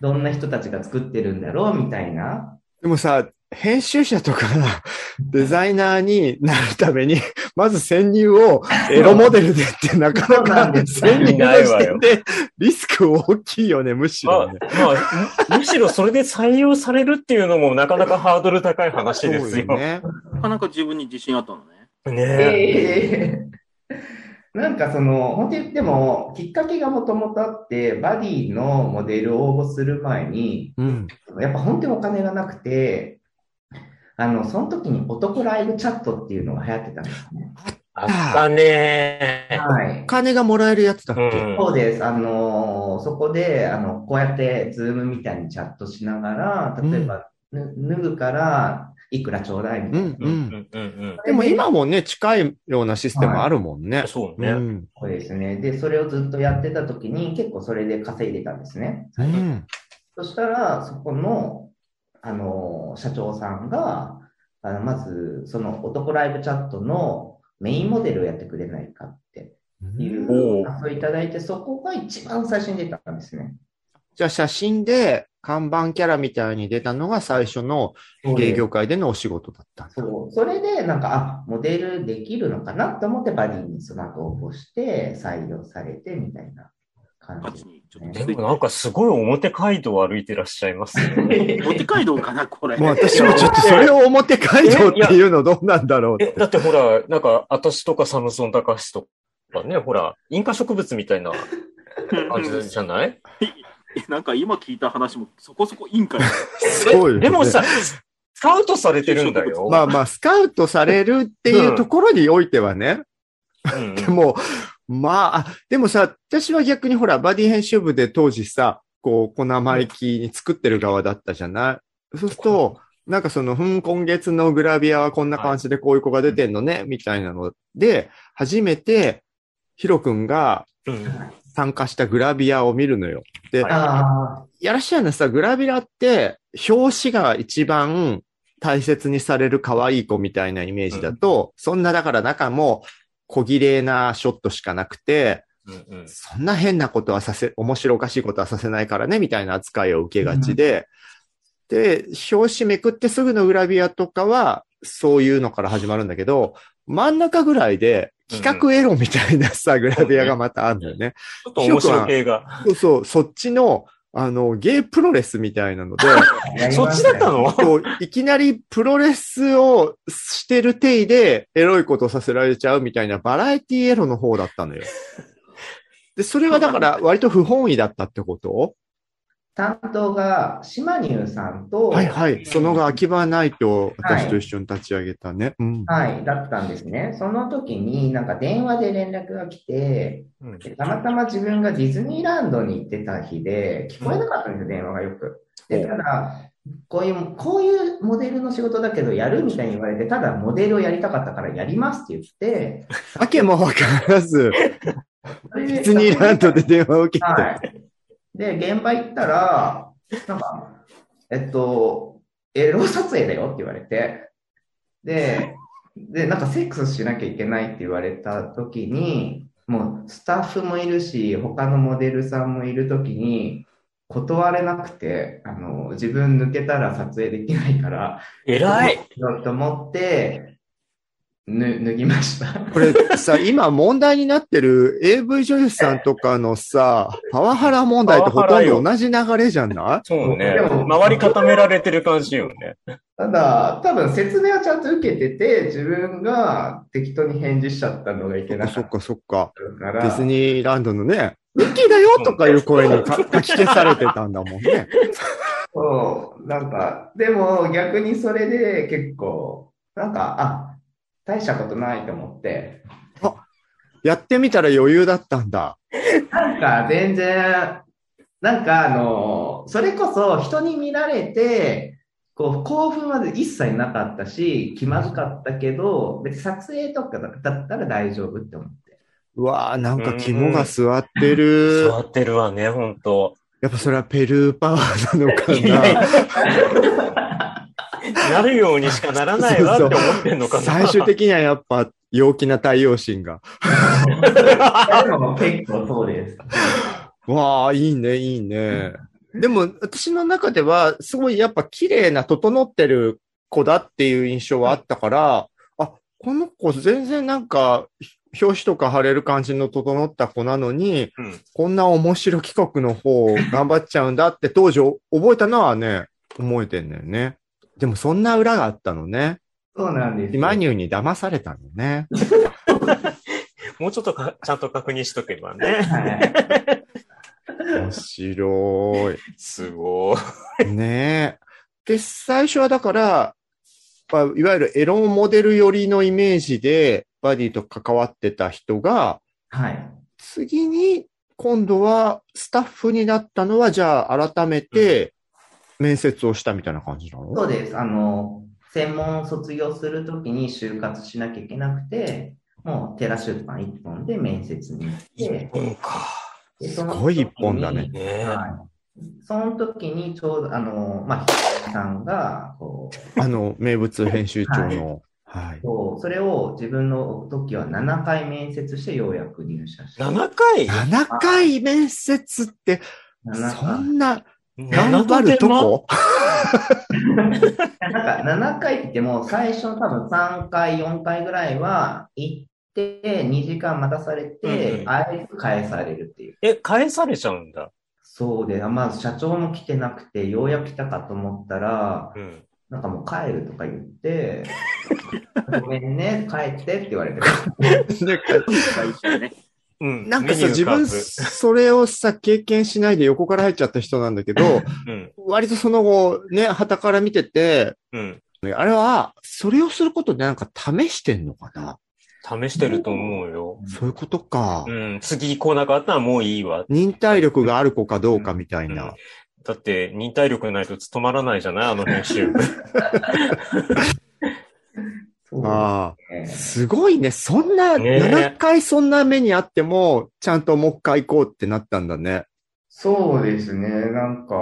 E: どんな人たちが作ってるんだろうみたいな。
A: でもさ、編集者とか デザイナーになるために、まず潜入をエロモデルでってなか
E: な
A: か潜入の時点でリスク大きいよね、むし
D: まあ、
A: ろね。
D: まあ、むむしろそれで採用されるっていうのもなかなかハードル高い話ですよ。
A: そうね。
C: なかなか自分に自信あったのね。
D: ねえ。
E: ええなんかその、本当に、でも、きっかけがもともとあって、バディのモデルを応募する前に、
A: うん。
E: やっぱ本当にお金がなくて、あの、その時に男ライブチャットっていうのが流行ってたんですね。
D: あったね
E: はい
A: お。金がもらえるやつだっけ、
D: うん
E: そうです。あのーそこで、あの、こうやって、ズームみたいにチャットしながら、例えば、ぬ脱ぐから、いくらちょうだいみたいな。
A: うん、う。
D: うんんうん
A: でも今もね、近いようなシステムあるもんね
D: うん。。そうね。
A: うん。
E: そうですね。で、それをずっとやってた時に、結構それで稼いでたんですね。
A: うん。
E: そしたら、そこの、あのー社長さんが、あの、まず、その男ライブチャットのメインモデルをやってくれないかっていう
D: おう
E: お誘いいただいて、そこが一番最初に出たんですね。
A: じゃあ写真で看板キャラみたいに出たのが最初の芸業界でのお仕事だったんだ。
E: そう。それで、なんか、あ、モデルできるのかなと思って、バディにその後応募して、採用されて、みたいな感じ
C: ガチ。にちょっと
D: でもなんかすごい表街道を歩いてらっしゃいますね。
C: 表街道かな、これ。
A: もう私もちょっとそれを表街道っていうのどうなんだろうっ
D: え、
A: て。
D: だってほら、なんか、私とかサムソン高橋とかね、ほら、引火植物みたいな感じじゃない？
C: なんか今聞いた話もそこそこいいんかよ。
A: そうよね
D: でもさ、スカウトされてるんだよ。
A: まあまあ、スカウトされるっていうところにおいてはね。
D: うん
A: でも、まあ、あでもさ、私は逆にほら、バディ編集部で当時さ、こう、小生意気に作ってる側だったじゃない？そうすると、なんかその、ふん、今月のグラビアはこんな感じでこういう子が出てんのね、みたいなので、初めて、ヒロ君が
D: うん。
A: 参加したグラビアを見るのよ。で、やらっしゃるのはさ、グラビアって、表紙が一番大切にされる可愛い子みたいなイメージだと、そんなだから中も小綺麗なショットしかなくて、
D: うんうん。
A: そんな変なことはさせ、面白おかしいことはさせないからね、みたいな扱いを受けがちで、で、表紙めくってすぐのグラビアとかは、そういうのから始まるんだけど、真ん中ぐらいで、企画エロみたいなさ、グラビアがまたあるんだよね。
D: ちょっと面白系が。
A: そうそう、そっちの、あの、ゲイプロレスみたいなので、
E: あ
D: そっちだったの？
A: こういきなりプロレスをしてる体でエロいことをさせられちゃうみたいなバラエティエロの方だったのよ。で、それはだから割と不本意だったってこと？
E: 担当が島乳さんと、
A: はいはい。その後、秋葉ナイト私と一緒に立ち上げたね。うん。
E: はい、だったんですね。その時になんか電話で連絡が来て、
D: うん
E: でたまたま自分がディズニーランドに行ってた日で、聞こえなかったんですよ、電話がよく。で、ただ、こういう、こういうモデルの仕事だけどやるみたいに言われて、ただモデルをやりたかったからやりますって言って、
A: わけもわからず、
E: デ
A: ディズニーランドで電話を受けて。
E: はい。で、現場行ったら、なんか、えっと、エロ撮影だよって言われて、で、で、なんかセックスしなきゃいけないって言われた時に、もうスタッフもいるし、他のモデルさんもいる時に、断れなくて、あの、自分抜けたら撮影できないから、
D: 偉い。
E: と思って、ぬ、脱ぎました。
A: これさ、今問題になってる AV 女優さんとかのさ、パワハラ問題とほとんど同じ流れじゃない？
D: そうね
E: でも。
D: 周り固められてる感じよね。
E: ただ、多分説明はちゃんと受けてて、自分が適当に返事しちゃったのがいけなかっ
A: そっかそっか。
E: たから、
A: ディズニーランドのね、ウッキーだよとかいう声にか 書き消されてたんだもんね。
E: そう、なんか、でも逆にそれで結構、なんか、あ、大したことないと思って、
A: やってみたら余裕だったんだ。
E: なんか全然、なんかあの、それこそ人に見られて、こう興奮は一切なかったし、気まずかったけど、別に撮影とかだったら大丈夫って思って。
A: うわーなんか肝が座ってる。
D: 座ってるわね、ほんと。
A: やっぱそれはペルーパワーなのかな。
D: なるようにしかならないわって思ってんのかな。
A: 最終的にはやっぱ陽気な太陽神が。
E: でも結構そうです。
A: わあ、いいね、いいね。でも、私の中では、すごいやっぱ綺麗な整ってる子だっていう印象はあったから、あ、この子全然なんか、表紙とか貼れる感じの整った子なのに、
D: うん
A: こんな面白企画の方を頑張っちゃうんだって当時覚えたのはね、思えてんだよね。でもそんな裏があったのね。
E: そうなんですよ。
A: マニューに騙されたのね。
D: もうちょっとかちゃんと確認しとけばね。
E: はい
A: 面白い。
D: すごい。
A: ねえ。で、最初はだから、まあ、いわゆるエロモデル寄りのイメージでバディと関わってた人が、
E: はい。
A: 次に今度はスタッフになったのは、じゃあ改めて面接をしたみたいな感じなの、
E: そうです。あの、専門卒業するときに就活しなきゃいけなくて、もうテラ出版一本で面接に行って、
D: うんか。
A: すごい一本だね
E: はい。その時にちょうど、あの、まあ、ひさんが、こう、
A: あの、名物編集長の。はい。
E: そうそれを自分の時は7回面接してようやく入社して。
D: 7回
A: ？7回面接って、
E: 7
A: そ
E: 回
A: んな
D: 7
A: 頑張るとこ
E: なんか7回って言っても、最初の多分3回、4回ぐらいは行って、2時間待たされ
D: うん
E: て、
D: うん
E: あえて返されるっていう。
D: え、返されちゃうんだ。
E: そうで、まず社長も来てなくて、ようやく来たかと思ったら、
D: うん。
E: なんかもう帰るとか言って、ごめんね、帰ってって言われて。
A: で
C: 最初ね。
D: うん。
A: なんかさ、自分、それをさ、経験しないで横から入っちゃった人なんだけど、
D: うん。
A: 割とその後、ね、旗から見てて、
D: うん。
A: あれは、それをすることでなんか試してんのかな？
D: 試してると思うよ。
A: そういうことか。
D: うん。次来なかったらもういいわ。
A: 忍耐力がある子かどうかみたいな。
D: だって、忍耐力ないと務まらないじゃない？あの編集部。
A: ああ、
E: です
A: すごいね。そんな、
D: ね
A: 7回そんな目にあっても、ちゃんともう一回行こうってなったんだね。
E: そうですね。なんか、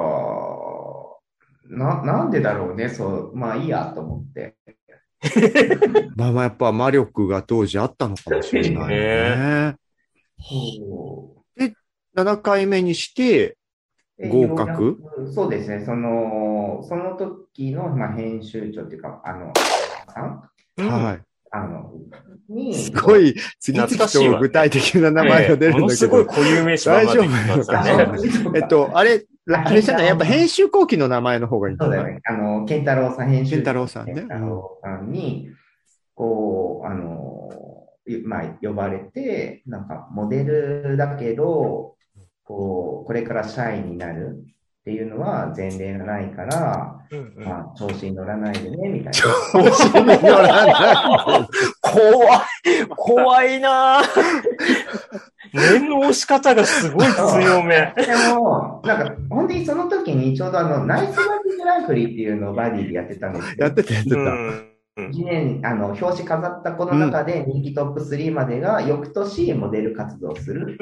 E: な、なんでだろうね。そう、まあいいやと思って。
A: まあまあやっぱ魔力が当時あったのかもしれないね。
E: そ
A: 7回目にして、
E: う
A: 合格？
E: そうですね。その、その時の、まあ、編集長っていうか、あの、さん
A: はい。
E: あの、に、
A: すごい、次々と具体的な名前が出るんだけ
D: ものすごい
A: ど。
D: 固有名詞ばっかり出てきました
E: あ
D: ね。
A: えっと、あれ、あれじゃない？やっぱ編集後期の名前の方がいい
E: そうだよね。あの、健太郎さん編集
A: 健太郎さんね。
E: 健太郎さんに、こう、あの、いまあ、呼ばれて、なんか、モデルだけど、こう、これから社員になるっていうのは前例がないから、
D: うんうん
E: まあ、調子に乗らないでね、みたい
A: 調子に乗らない。
D: 怖い怖いなぁ念の押し方がすごい強め。
E: な。でも、なんか、ほんで、その時にちょうどあの、ナイスバディグランプリっていうのをバディでやってたんですよ。
A: やってたやってた。
D: うん
E: 1年、あの、表紙飾った子の中で人気トップ3までが翌年モデル活動する。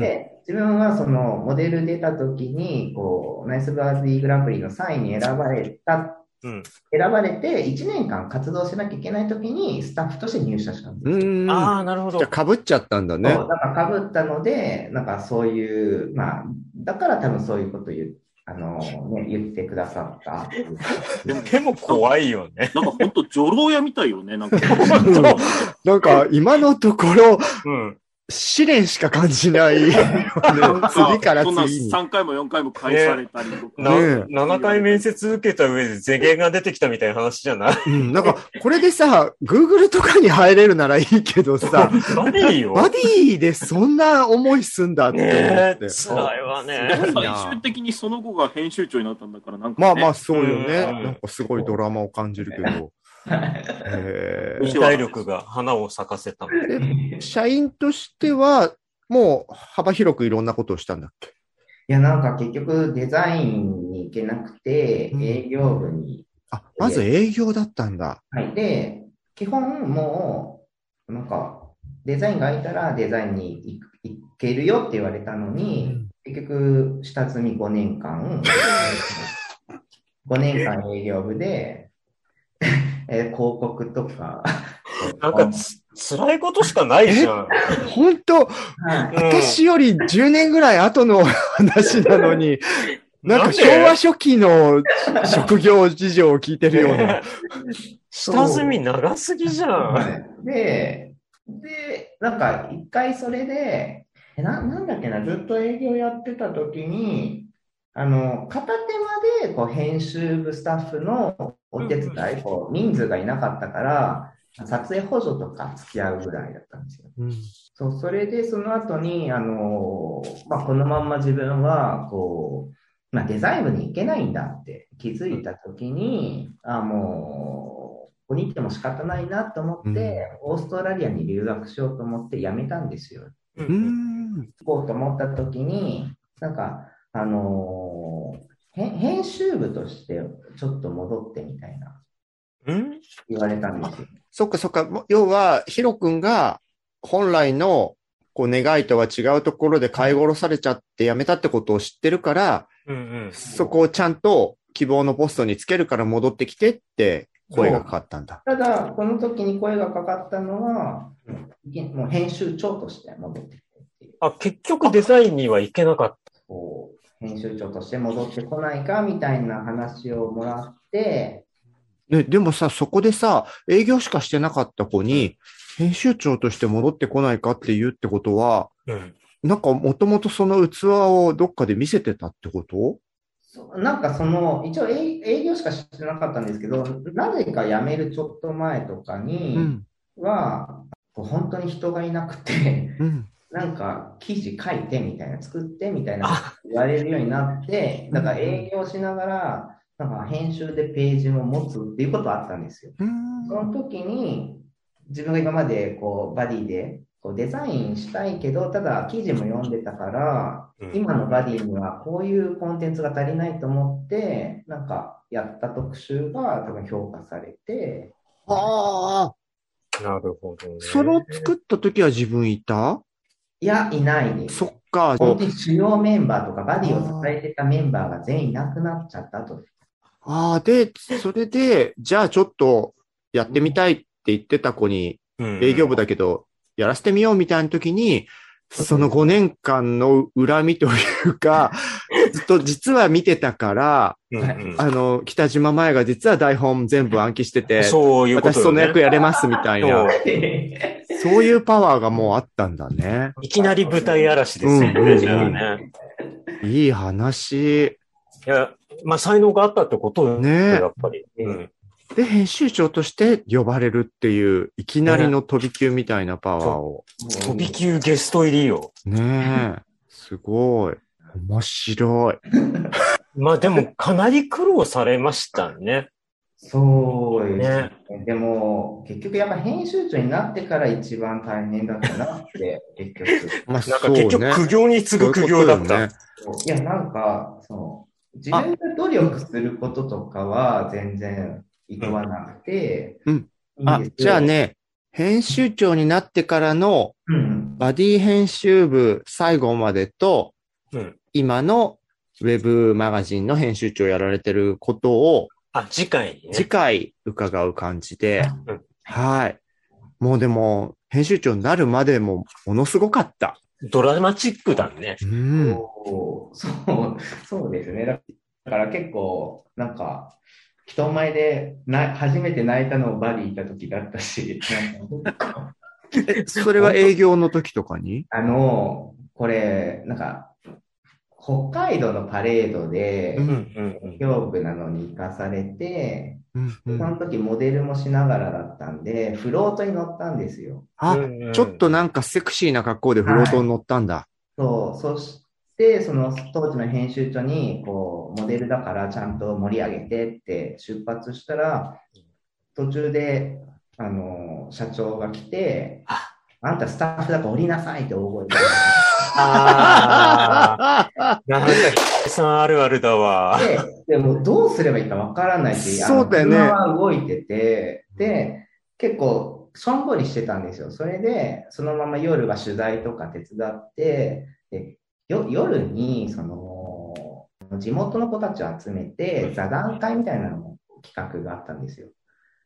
E: で、自分はそのモデル出た時に、こう、ナイスバーディーグランプリの3位に選ばれた、
D: うん
E: 選ばれて1年間活動しなきゃいけない時にスタッフとして入社したんですよ。
A: うん。
D: ああ、なるほど
A: じゃ。あ被っちゃったんだね
E: そ。う、なんか被ったので、なんかそういう、まあ、だから多分そういうこと言う、あの、ね、言ってくださった。
D: でも怖いよね。
C: なんか本当女郎屋みたいよね。なんか。
A: なんか、今のところ、
D: うん。
A: 試練しか感じない。次から
C: そんな
A: 次に。
C: 3回も4回も返されたりとか。
D: な
A: ねえ
D: 7回面接受けた上で世間が出てきたみたいな話じゃない
A: うん、なんか、これでさ、Google とかに入れるならいいけどさ、
D: バディよ。
A: バディでそんな思いすんだって思
D: ね
A: って。
D: え、辛いわね。
C: 最終的にその後が編集長になったんだから、なんか、ね。
A: まあまあ、そうよね。
D: うん
A: なんかすごいドラマを感じるけど。へ
D: 忍耐 力が花を咲かせた
A: 社員としては、もう幅広くいろんなことをしたんだっけ？
E: いや、なんか結局デザインに行けなくて、
A: うん。
E: 営業部に。
A: あ、まず営業だったんだ。
E: はい。で、基本もう、なんか、デザインが空いたらデザインに行く行けるよって言われたのに、結局、下積み5年間、5年間営業部で、えー広告とか、
D: なんかつ、辛いことしかないじゃん。
A: 本当？
E: はい
D: うん。
A: 私より10年ぐらい後の話なのに、なんか昭和初期の職業事情を聞いてるような。
D: 下積み長すぎじゃん。
E: はい。で、で、なんか一回それで、えな、なんだっけな、ずっと営業やってた時に、あの、片手間で、こう、編集部スタッフのお手伝い、こう、人数がいなかったから、撮影補助とか付き合うぐらいだったんですよ。
A: うん
E: そう、それでその後に、あの、まあ、このまんま自分は、こう、まあ、デザイン部に行けないんだって気づいたときに、あ、もう、ここにいても仕方ないなと思って、オーストラリアに留学しようと思って辞めたんですよ。
D: う
A: うんん。
E: 行こうと思ったときに、なんか、あの編編集部としてちょっと戻ってみたいな
D: うん
E: 言われたんですよ。
A: そっかそっか。も要は、ヒロ君が本来のこう願いとは違うところで買い殺されちゃって辞めたってことを知ってるから、
D: うんうん。
A: そこをちゃんと希望のポストにつけるから戻ってきてって声がかかったんだ。
E: ただ、この時に声がかかったのは、もう編集長として戻ってきてっていう。
D: あ、結局デザインには行けなかっ
E: こう、編集長として戻ってこないかみたいな話をもらって、
A: ね、でもさ、そこでさ、営業しかしてなかった子に、編集長として戻ってこないかって言うってことは、
D: た。うん。
A: なんかもともとその器をどっかで見せてたってこと？
E: そうなんかその、一応営営業しかしてなかったんですけど、なぜか辞めるちょっと前とかに
A: うん。
E: は、こう本当に人がいなくて、
A: うん。
E: なんか記事書いてみたいな、作ってみたいな言われるようになって、だから営業しながら、なんか編集でページを持つっていうことはあったんですよ。その時に、自分が今までこうバディでこうデザインしたいけど、ただ記事も読んでたから、
D: うん。
E: 今のバディにはこういうコンテンツが足りないと思って、なんかやった特集が多分評価されて、
A: ああ、
D: なるほどね。
A: それを作った時は自分いた？
E: いや、いないです。
A: そっか。
E: 本当に主要メンバーとかバディを支えてたメンバーが全員いなくなっちゃったと。
A: ああ、で、それで、じゃあちょっとやってみたいって言ってた子に、
D: うん
A: 営業部だけど、やらせてみようみたいな時に、その5年間の恨みというか、と実は見てたから、
D: うんうん
A: あの、北島前が実は台本全部暗記してて、
D: そういうね
A: 私その役やれますみたいな、
D: そう
A: いうパワーがもうあったんだね。
D: いきなり舞台嵐ですよ
A: うん。いい話。
D: いや、まあ、才能があったってことよ
A: ね
D: やっぱり。うん。
A: で、編集長として呼ばれるっていう、いきなりの飛び級みたいなパワーを。
D: 飛び級ゲスト入りよ。
A: ねえ。すごい。面白い。
D: まあでも、かなり苦労されましたね。
E: そうです
D: ね
E: ね。でも、結局やっぱ編集長になってから一番大変だったなって、結局。
A: まあ、
D: なんか結局
A: ね。
D: 苦行に次ぐ苦行だった。
A: そういうこ
E: いや、なんか、その、自分が努力することとかは全然意図はなくて、
A: うん
E: いいん。
A: あじゃあ、ね、編集長になってからの
E: うん、
A: バディ編集部最後までと、
D: うん。
A: 今のウェブマガジンの編集長をやられてることを
D: あ、次回に
A: 次
D: ね。
A: 回伺う感じで
D: うん、
A: はい。もうでも、編集長になるまでもものすごかった。
D: ドラマチックだね。
A: うん。
E: そうそう、ですね。だから結構、なんか、人前でな初めて泣いたのをバリーいた時だったし、なんか
A: えそれは営業の時とかに？
E: あの、これ、なんか、北海道のパレードで
A: う、ん
D: うんうんうん。
E: 営業部なのに行かされて、
A: うんうん
E: その時モデルもしながらだったんで、フロートに乗ったんですよ。
A: あ
D: うんうん
A: ちょっとなんかセクシーな格好でフロートに乗ったんだ。
E: そう、そして、その当時の編集長に、こう、モデルだからちゃんと盛り上げてって出発したら、途中で、あの、社長が来て、あんたスタッフだから降りなさいって大声で。
D: ああ、なんか、ひさんあるあるだわ。
E: で、でもどうすればいいかわからないっていう、あの
A: そうだよね
E: 車は動いてて、で、結構、しょんぼりしてたんですよ。それで、そのまま夜は取材とか手伝って、でよ夜に、その、地元の子たちを集めて、座談会みたいなのも企画があったんですよ。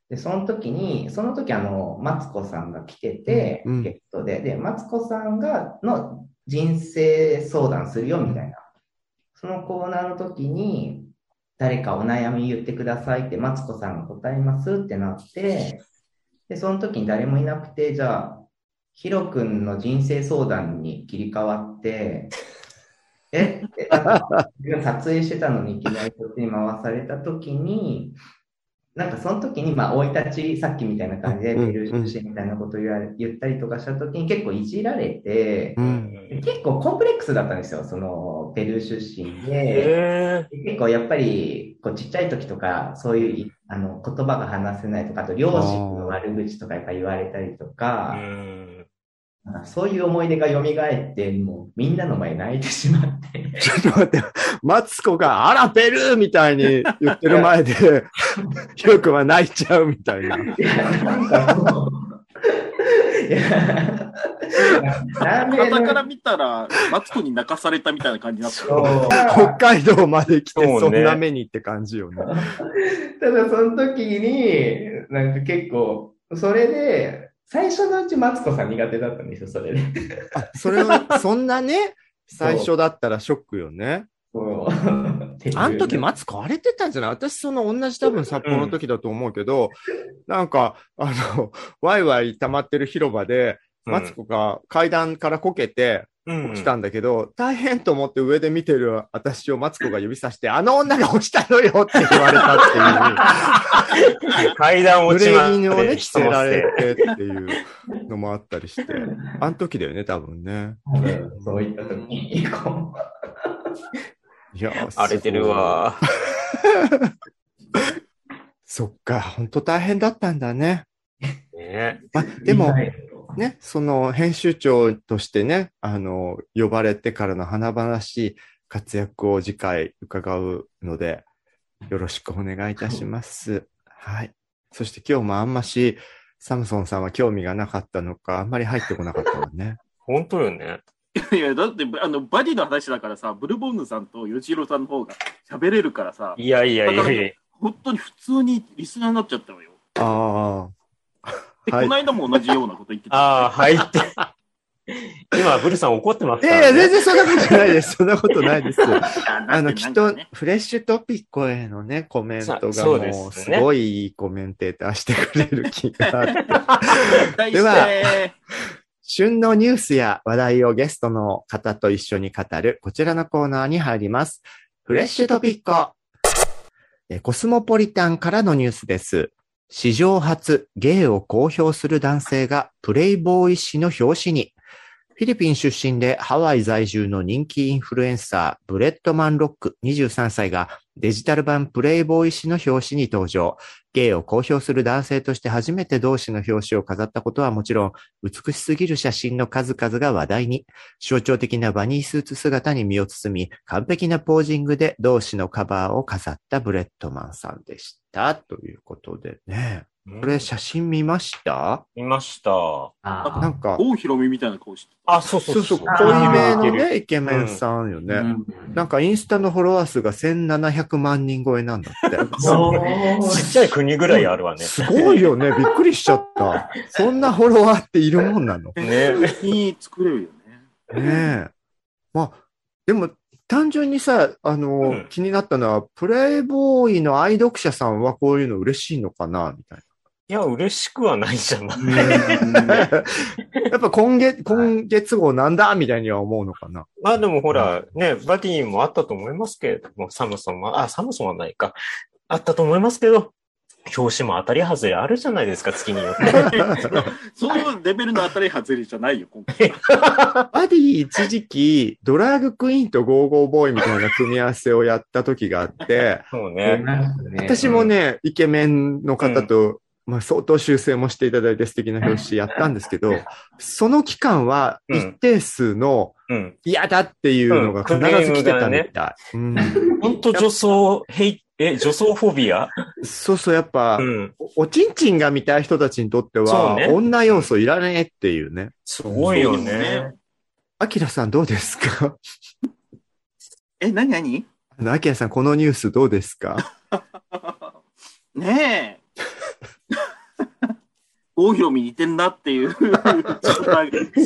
E: で、その時に、その時あの、マツコさんが来てて、
A: うん
E: ゲストで、で、マツコさんが、の人生相談するよみたいな。そのコーナーの時に、誰かお悩み言ってくださいって、マツコさんが答えますってなって、で、その時に誰もいなくて、じゃあ、ヒロ君の人生相談に切り替わって、え？って、撮影してたのにいきなりそっちに回された時に、なんかその時に、まあ、生い立ち、さっきみたいな感じで、
A: うん
E: メール出身みたいなことを言われ言ったりとかした時に結構いじられて
A: う、ん。
E: 結構コンプレックスだったんですよ、その、ペルー出身で。
D: え
E: 結構やっぱり、こうちっちゃい時とか、そういういあの言葉が話せないとか、あと両親の悪口とかやっぱ言われたりと
D: え
E: か、そういう思い出が蘇って、もうみんなの前に泣いてしまって。
A: ちょっと待って、マツコが、あら、ペルーみたいに言ってる前で、ヒロ君は泣いちゃうみたいな。
E: いや、なんかもう、ラーメン
C: 方から
E: の
C: 見たら、マツコに泣かされたみたいな感じになってる。
E: そう
A: 北海道まで来て、
D: そ
A: んな目にって感じよね。
E: ただその時に、なんか結構、それで、最初のうちマツコさん苦手だったんですよ、それで。
A: あ、それは、そんなね、最初だったらショックよね。あの時マツコ荒れてたんじゃない？私その同じ多分札幌の時だと思うけど、なんか、あの、ワイワイ溜まってる広場で、マツコが階段からこけて
D: うん
A: 落ちたんだけど、大変と思って上で見てる私をマツコが指さして、あの女が落ちたのよって言われたっていう。
D: 階段落ちま
A: 濡れ衣をね、
D: で
A: 着せられてっていうのもあったりして。あの時だよね、多分ね。
E: うん。そういった時に、こ
A: いや、
D: 荒れてるわ。
A: そっか、本当大変だったんだね。
D: ね
A: までも、
E: はい
A: ね、その編集長としてね、あの、呼ばれてからの華々しい活躍を次回伺うので、よろしくお願いいたします。はい。そして今日もあんまし、サムソンさんは興味がなかったのか、あんまり入ってこなかったもんね。
D: 本当よね。
C: いや、だって、あの、バディの話だからさ、ブルボンヌさんと吉弘さんの方が喋れるからさ、
D: いやいやいやいや。
C: 本当に普通にリスナーになっちゃったわよ。
A: あ
C: で、
A: はい
C: この間も同じようなこと言ってた。
D: ああ、入って。今、ブルさん怒ってます
A: あ。い
D: から、
A: やいや、
D: ね。
A: 全然そんなことないです。そんなことないです。
C: あ
A: あの、きっと
C: ね、
A: フレッシュトピッコへのね、コメントがもう、すごいいいコメンテーターしてくれる気があって。
C: 題
A: では旬のニュースや話題をゲストの方と一緒に語るこちらのコーナーに入ります。フレッシュトピック。コスモポリタンからのニュースです。史上初、芸を公表する男性がプレイボーイ誌の表紙に。フィリピン出身でハワイ在住の人気インフルエンサー、ブレットマン・ロック23歳がデジタル版プレイボーイ誌の表紙に登場。ゲイを公表する男性として初めて同誌の表紙を飾ったことはもちろん、美しすぎる写真の数々が話題に、象徴的なバニースーツ姿に身を包み、完璧なポージングで同誌のカバーを飾ったブレットマンさんでした。ということでね。これ写真見ました？
D: 見ました。
E: あ
A: なんか、
C: 郷ひろみみたいな顔して
D: あ、そうそ
A: そううそう、
E: あ
A: 濃いめのね、イケメンさんよね。
E: うん
A: なんかインスタのフォロワー数が1700万人超えなんだって。
D: ちっちゃい国ぐらいあるわね。
A: すごいよね。びっくりしちゃった。そんなフォロワーっているもんなの？
D: ね
C: に作れるよね。
A: ねえ。まあ、でも、単純にさ、あの、
D: うん
A: 気になったのは、プレイボーイの愛読者さんはこういうの嬉しいのかなみたい
D: いや、嬉しくはないじゃない。
A: な。やっぱ今月、今月号なんだみたいには思うのかな。
D: まあでもほら、ね、バディもあったと思いますけれども、サムソンは、あ、サムソンはないか。あったと思いますけど、表紙も当たり外れあるじゃないですか、月によって。
C: そういうレベルの当たり外れじゃないよ、今回。
A: バディ一時期、ドラァグクイーンとゴーゴーボーイみたいな組み合わせをやった時があって、
D: そうね
A: 私もね、イケメンの方と、まあ相当修正もしていただいて素敵な表紙やったんですけど、その期間は
D: うん
A: 一定数の
D: うん。
A: 嫌だっていうのが必ず来てたみたい。うん
D: 本当女装、ヘイ、え、女装フォビア？
A: そうそう、やっぱ、
D: うん。
A: おおちんちんが見たい人たちにとっては、
D: ね
A: 女要素いらねえっていうね。
D: すごいよね
C: ね。
A: アキラさんどうですか？
C: え、なになに
A: あの、アキラさんこのニュースどうですか？
C: ねえ。郷ひろみ似てんなっていう、し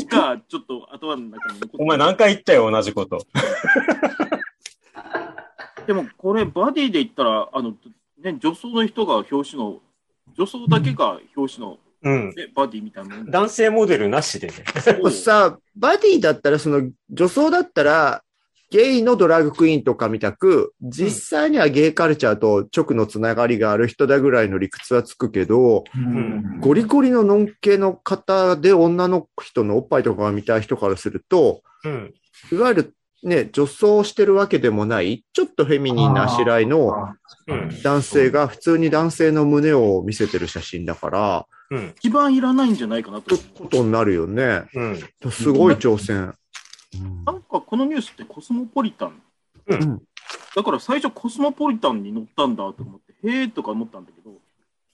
C: か、ちょっと頭の中に
D: お前何回言ったよ、同じこと。
C: でもこれ、バディで言ったら、あの、ね、女装の人が表紙の、女装だけが表紙の、
D: うん。
C: ね、バディみたいなもん
D: 男性モデルなしでね。
A: でもさ、バディだったら、その、女装だったら、ゲイのドラッグクイーンとかみたく、実際にはゲイカルチャーと直のつながりがある人だぐらいの理屈はつくけど、
E: うん
A: ゴリゴリのノン系の方で女の人のおっぱいとかが見たい人からすると、
D: うん。
A: いわゆるね、女装してるわけでもない、ちょっとフェミニンなあしらいの
D: うん。
A: 男性が普通に男性の胸を見せてる写真だから、
D: うん。
C: 一番いらないんじゃないかなと
A: ってことになるよね。
D: うん。
A: すごい挑戦。
C: かこのニュースってコスモポリタン。
A: うん。
C: だから最初コスモポリタンに載ったんだと思って、へーとか思ったんだけど、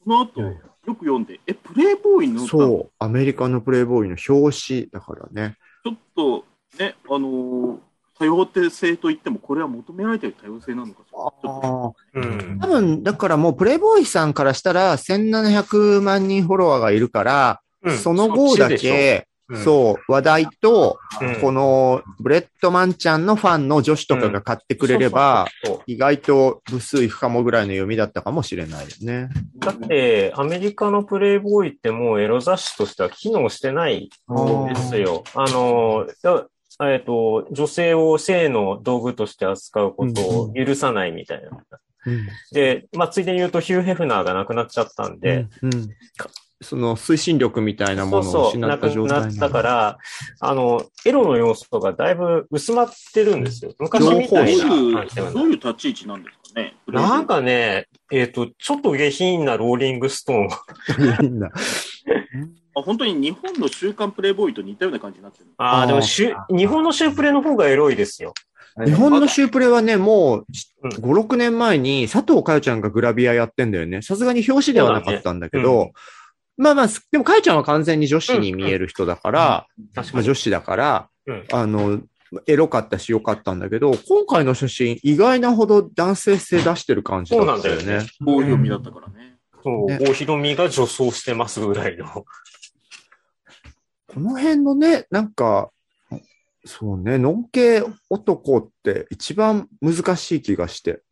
C: その後、よく読んで、え、プレイボーイに載ったの？
A: そう、アメリカのプレイボーイの表紙だからね。
C: ちょっとね、あのー多様性といっても、これは求められている多様性なのかちょっと
D: うん。
A: 多分、だからもうプレイボーイさんからしたら1700万人フォロワーがいるから、
D: うん。
A: その後だけ、そう、話題と、
D: うん。
A: このブレッドマンちゃんのファンの女子とかが買ってくれれば、意外と部数いくかもぐらいの読みだったかもしれないよね。
D: だって、アメリカのプレイボーイってもうエロ雑誌としては機能してない
A: あー
D: ですよ。あの、だえっ、と、女性を性の道具として扱うことを許さないみたいな。
A: うん。
D: で、まあ、ついでに言うと、ヒュー・ヘフナーが亡くなっちゃったんで、
A: うんうん。かその推進力みたいなものを
D: そうそう、
A: 失った
D: なく
A: 状態に
D: なったから、あの、エロの要素がだいぶ薄まってるんですよ。昔みたいな
C: どういう
D: 感じでは、ない
C: どういう立ち位置なんですかね？
D: なんかね、えっ、と、ちょっと下品なローリングストーン。
A: みんな。
C: あ本当に日本の週刊プレイボーイと似たような感じになってる。
D: ああ、でもシュ、日本のシュープレの方がエロいですよ。
A: 日本のシュープレはね、もう
D: うん
A: 5、6年前に佐藤かよちゃんがグラビアやってんだよね。さすがに表紙ではなかったんだけど、まあまあ、でもかよちゃんは完全に女子に見える人だから、
D: 確かに。
A: まあ女子だから、
D: うん
A: あの、エロかったし良かったんだけど、今回の写真、意外なほど男性性出してる感じだったよ
D: そうなんだよ
A: ね。
C: 棒読みだったからね。
D: そう、
A: ね
D: 大広みが女装してますぐらいの。
A: この辺のね、なんか、そうね、のんけ男って一番難しい気がして。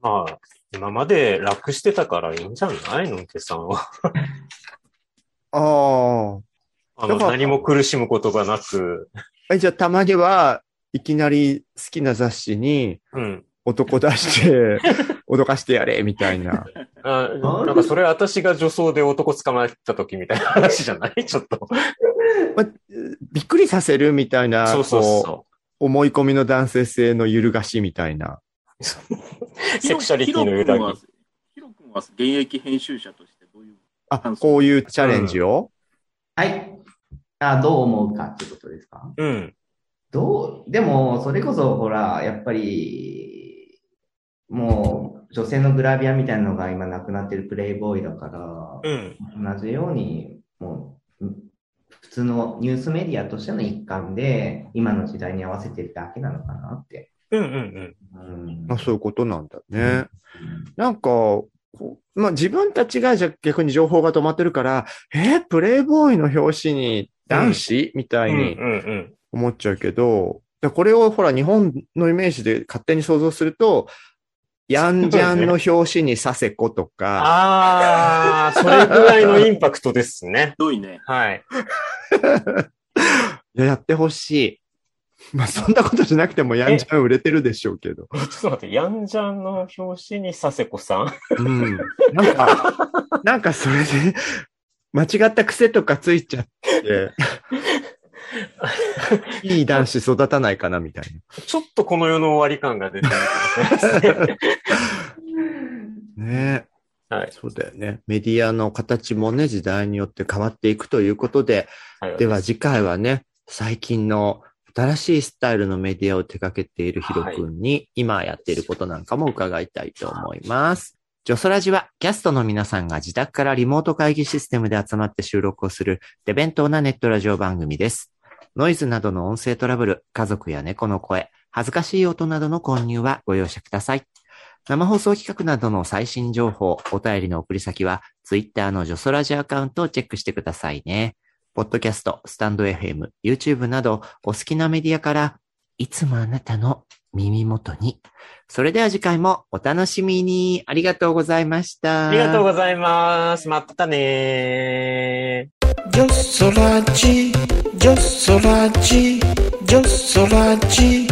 D: まあ、今まで楽してたからいいんじゃないのんけさんは。
A: ああ。
D: あの、何も苦しむことがなく、
A: え、じゃあたまにはいきなり好きな雑誌に
D: うん。
A: 男出して、脅かしてやれ、みたいな。
D: あなんかそれ私が女装で男捕まえた時みたいな話じゃない？ちょっと。
A: まびっくりさせるみたいな、
D: そうそう
A: こう
D: そ
A: 思い込みの男性性の揺るがしみたいな。
D: う。セクシャリティの揺らぎ。
C: ヒロ君は現役編集者としてどういう
A: あ、こういうチャレンジを、
E: はい。あ、どう思うかってことですか？
D: うん。
E: どう、でも、それこそ、ほら、やっぱり、もう、女性のグラビアみたいなのが今なくなってるプレイボーイだから、
D: うん。
E: 同じように、もう、ん普通のニュースメディアとしての一環で、今の時代に合わせてるだけなのかなって。
D: うんうん
E: うん
A: あそういうことなんだね。なんか、まあ自分たちがじゃあ逆に情報が止まってるから、えープレイボーイの表紙に男子、みた
D: うん。うん
A: いに
D: うんうん。
A: 思っちゃうけど、でこれをほら日本のイメージで勝手に想像すると、ヤンジャンの表紙にサセコとか、
D: ああ、それぐらいのインパクトですね。
C: ひどいね。
D: はい。
A: いややってほしい。まあそんなことしなくてもヤンジャン売れてるでしょうけど。
D: ちょっと待って、ヤンジャンの表紙に佐世子さん？
A: うん。なんか、なんかそれで、間違った癖とかついちゃって、いい男子育たないかなみたい
D: ちょっとこの世の終わり感が出てるね。
A: な。ね
D: はい。
A: そうだよね。メディアの形もね、時代によって変わっていくということで、
D: はい
A: では次回はね、最近の新しいスタイルのメディアを手掛けているヒロ君に、今やっていることなんかも伺いたいと思います。ジョソラジはキャストの皆さんが自宅からリモート会議システムで集まって収録をする手弁当なネットラジオ番組です。ノイズなどの音声トラブル、家族や猫の声、恥ずかしい音などの混入はご容赦ください。生放送企画などの最新情報、お便りの送り先は、ツイッターのジョソラジアカウントをチェックしてくださいね。ポッドキャスト、スタンド FM、YouTube など、お好きなメディアから、いつもあなたの耳元に。それでは次回もお楽しみに。ありがとうございました。
D: ありがとうございます。またねー。
B: ジョソラジ、ジョソラジ、ジョソラジ。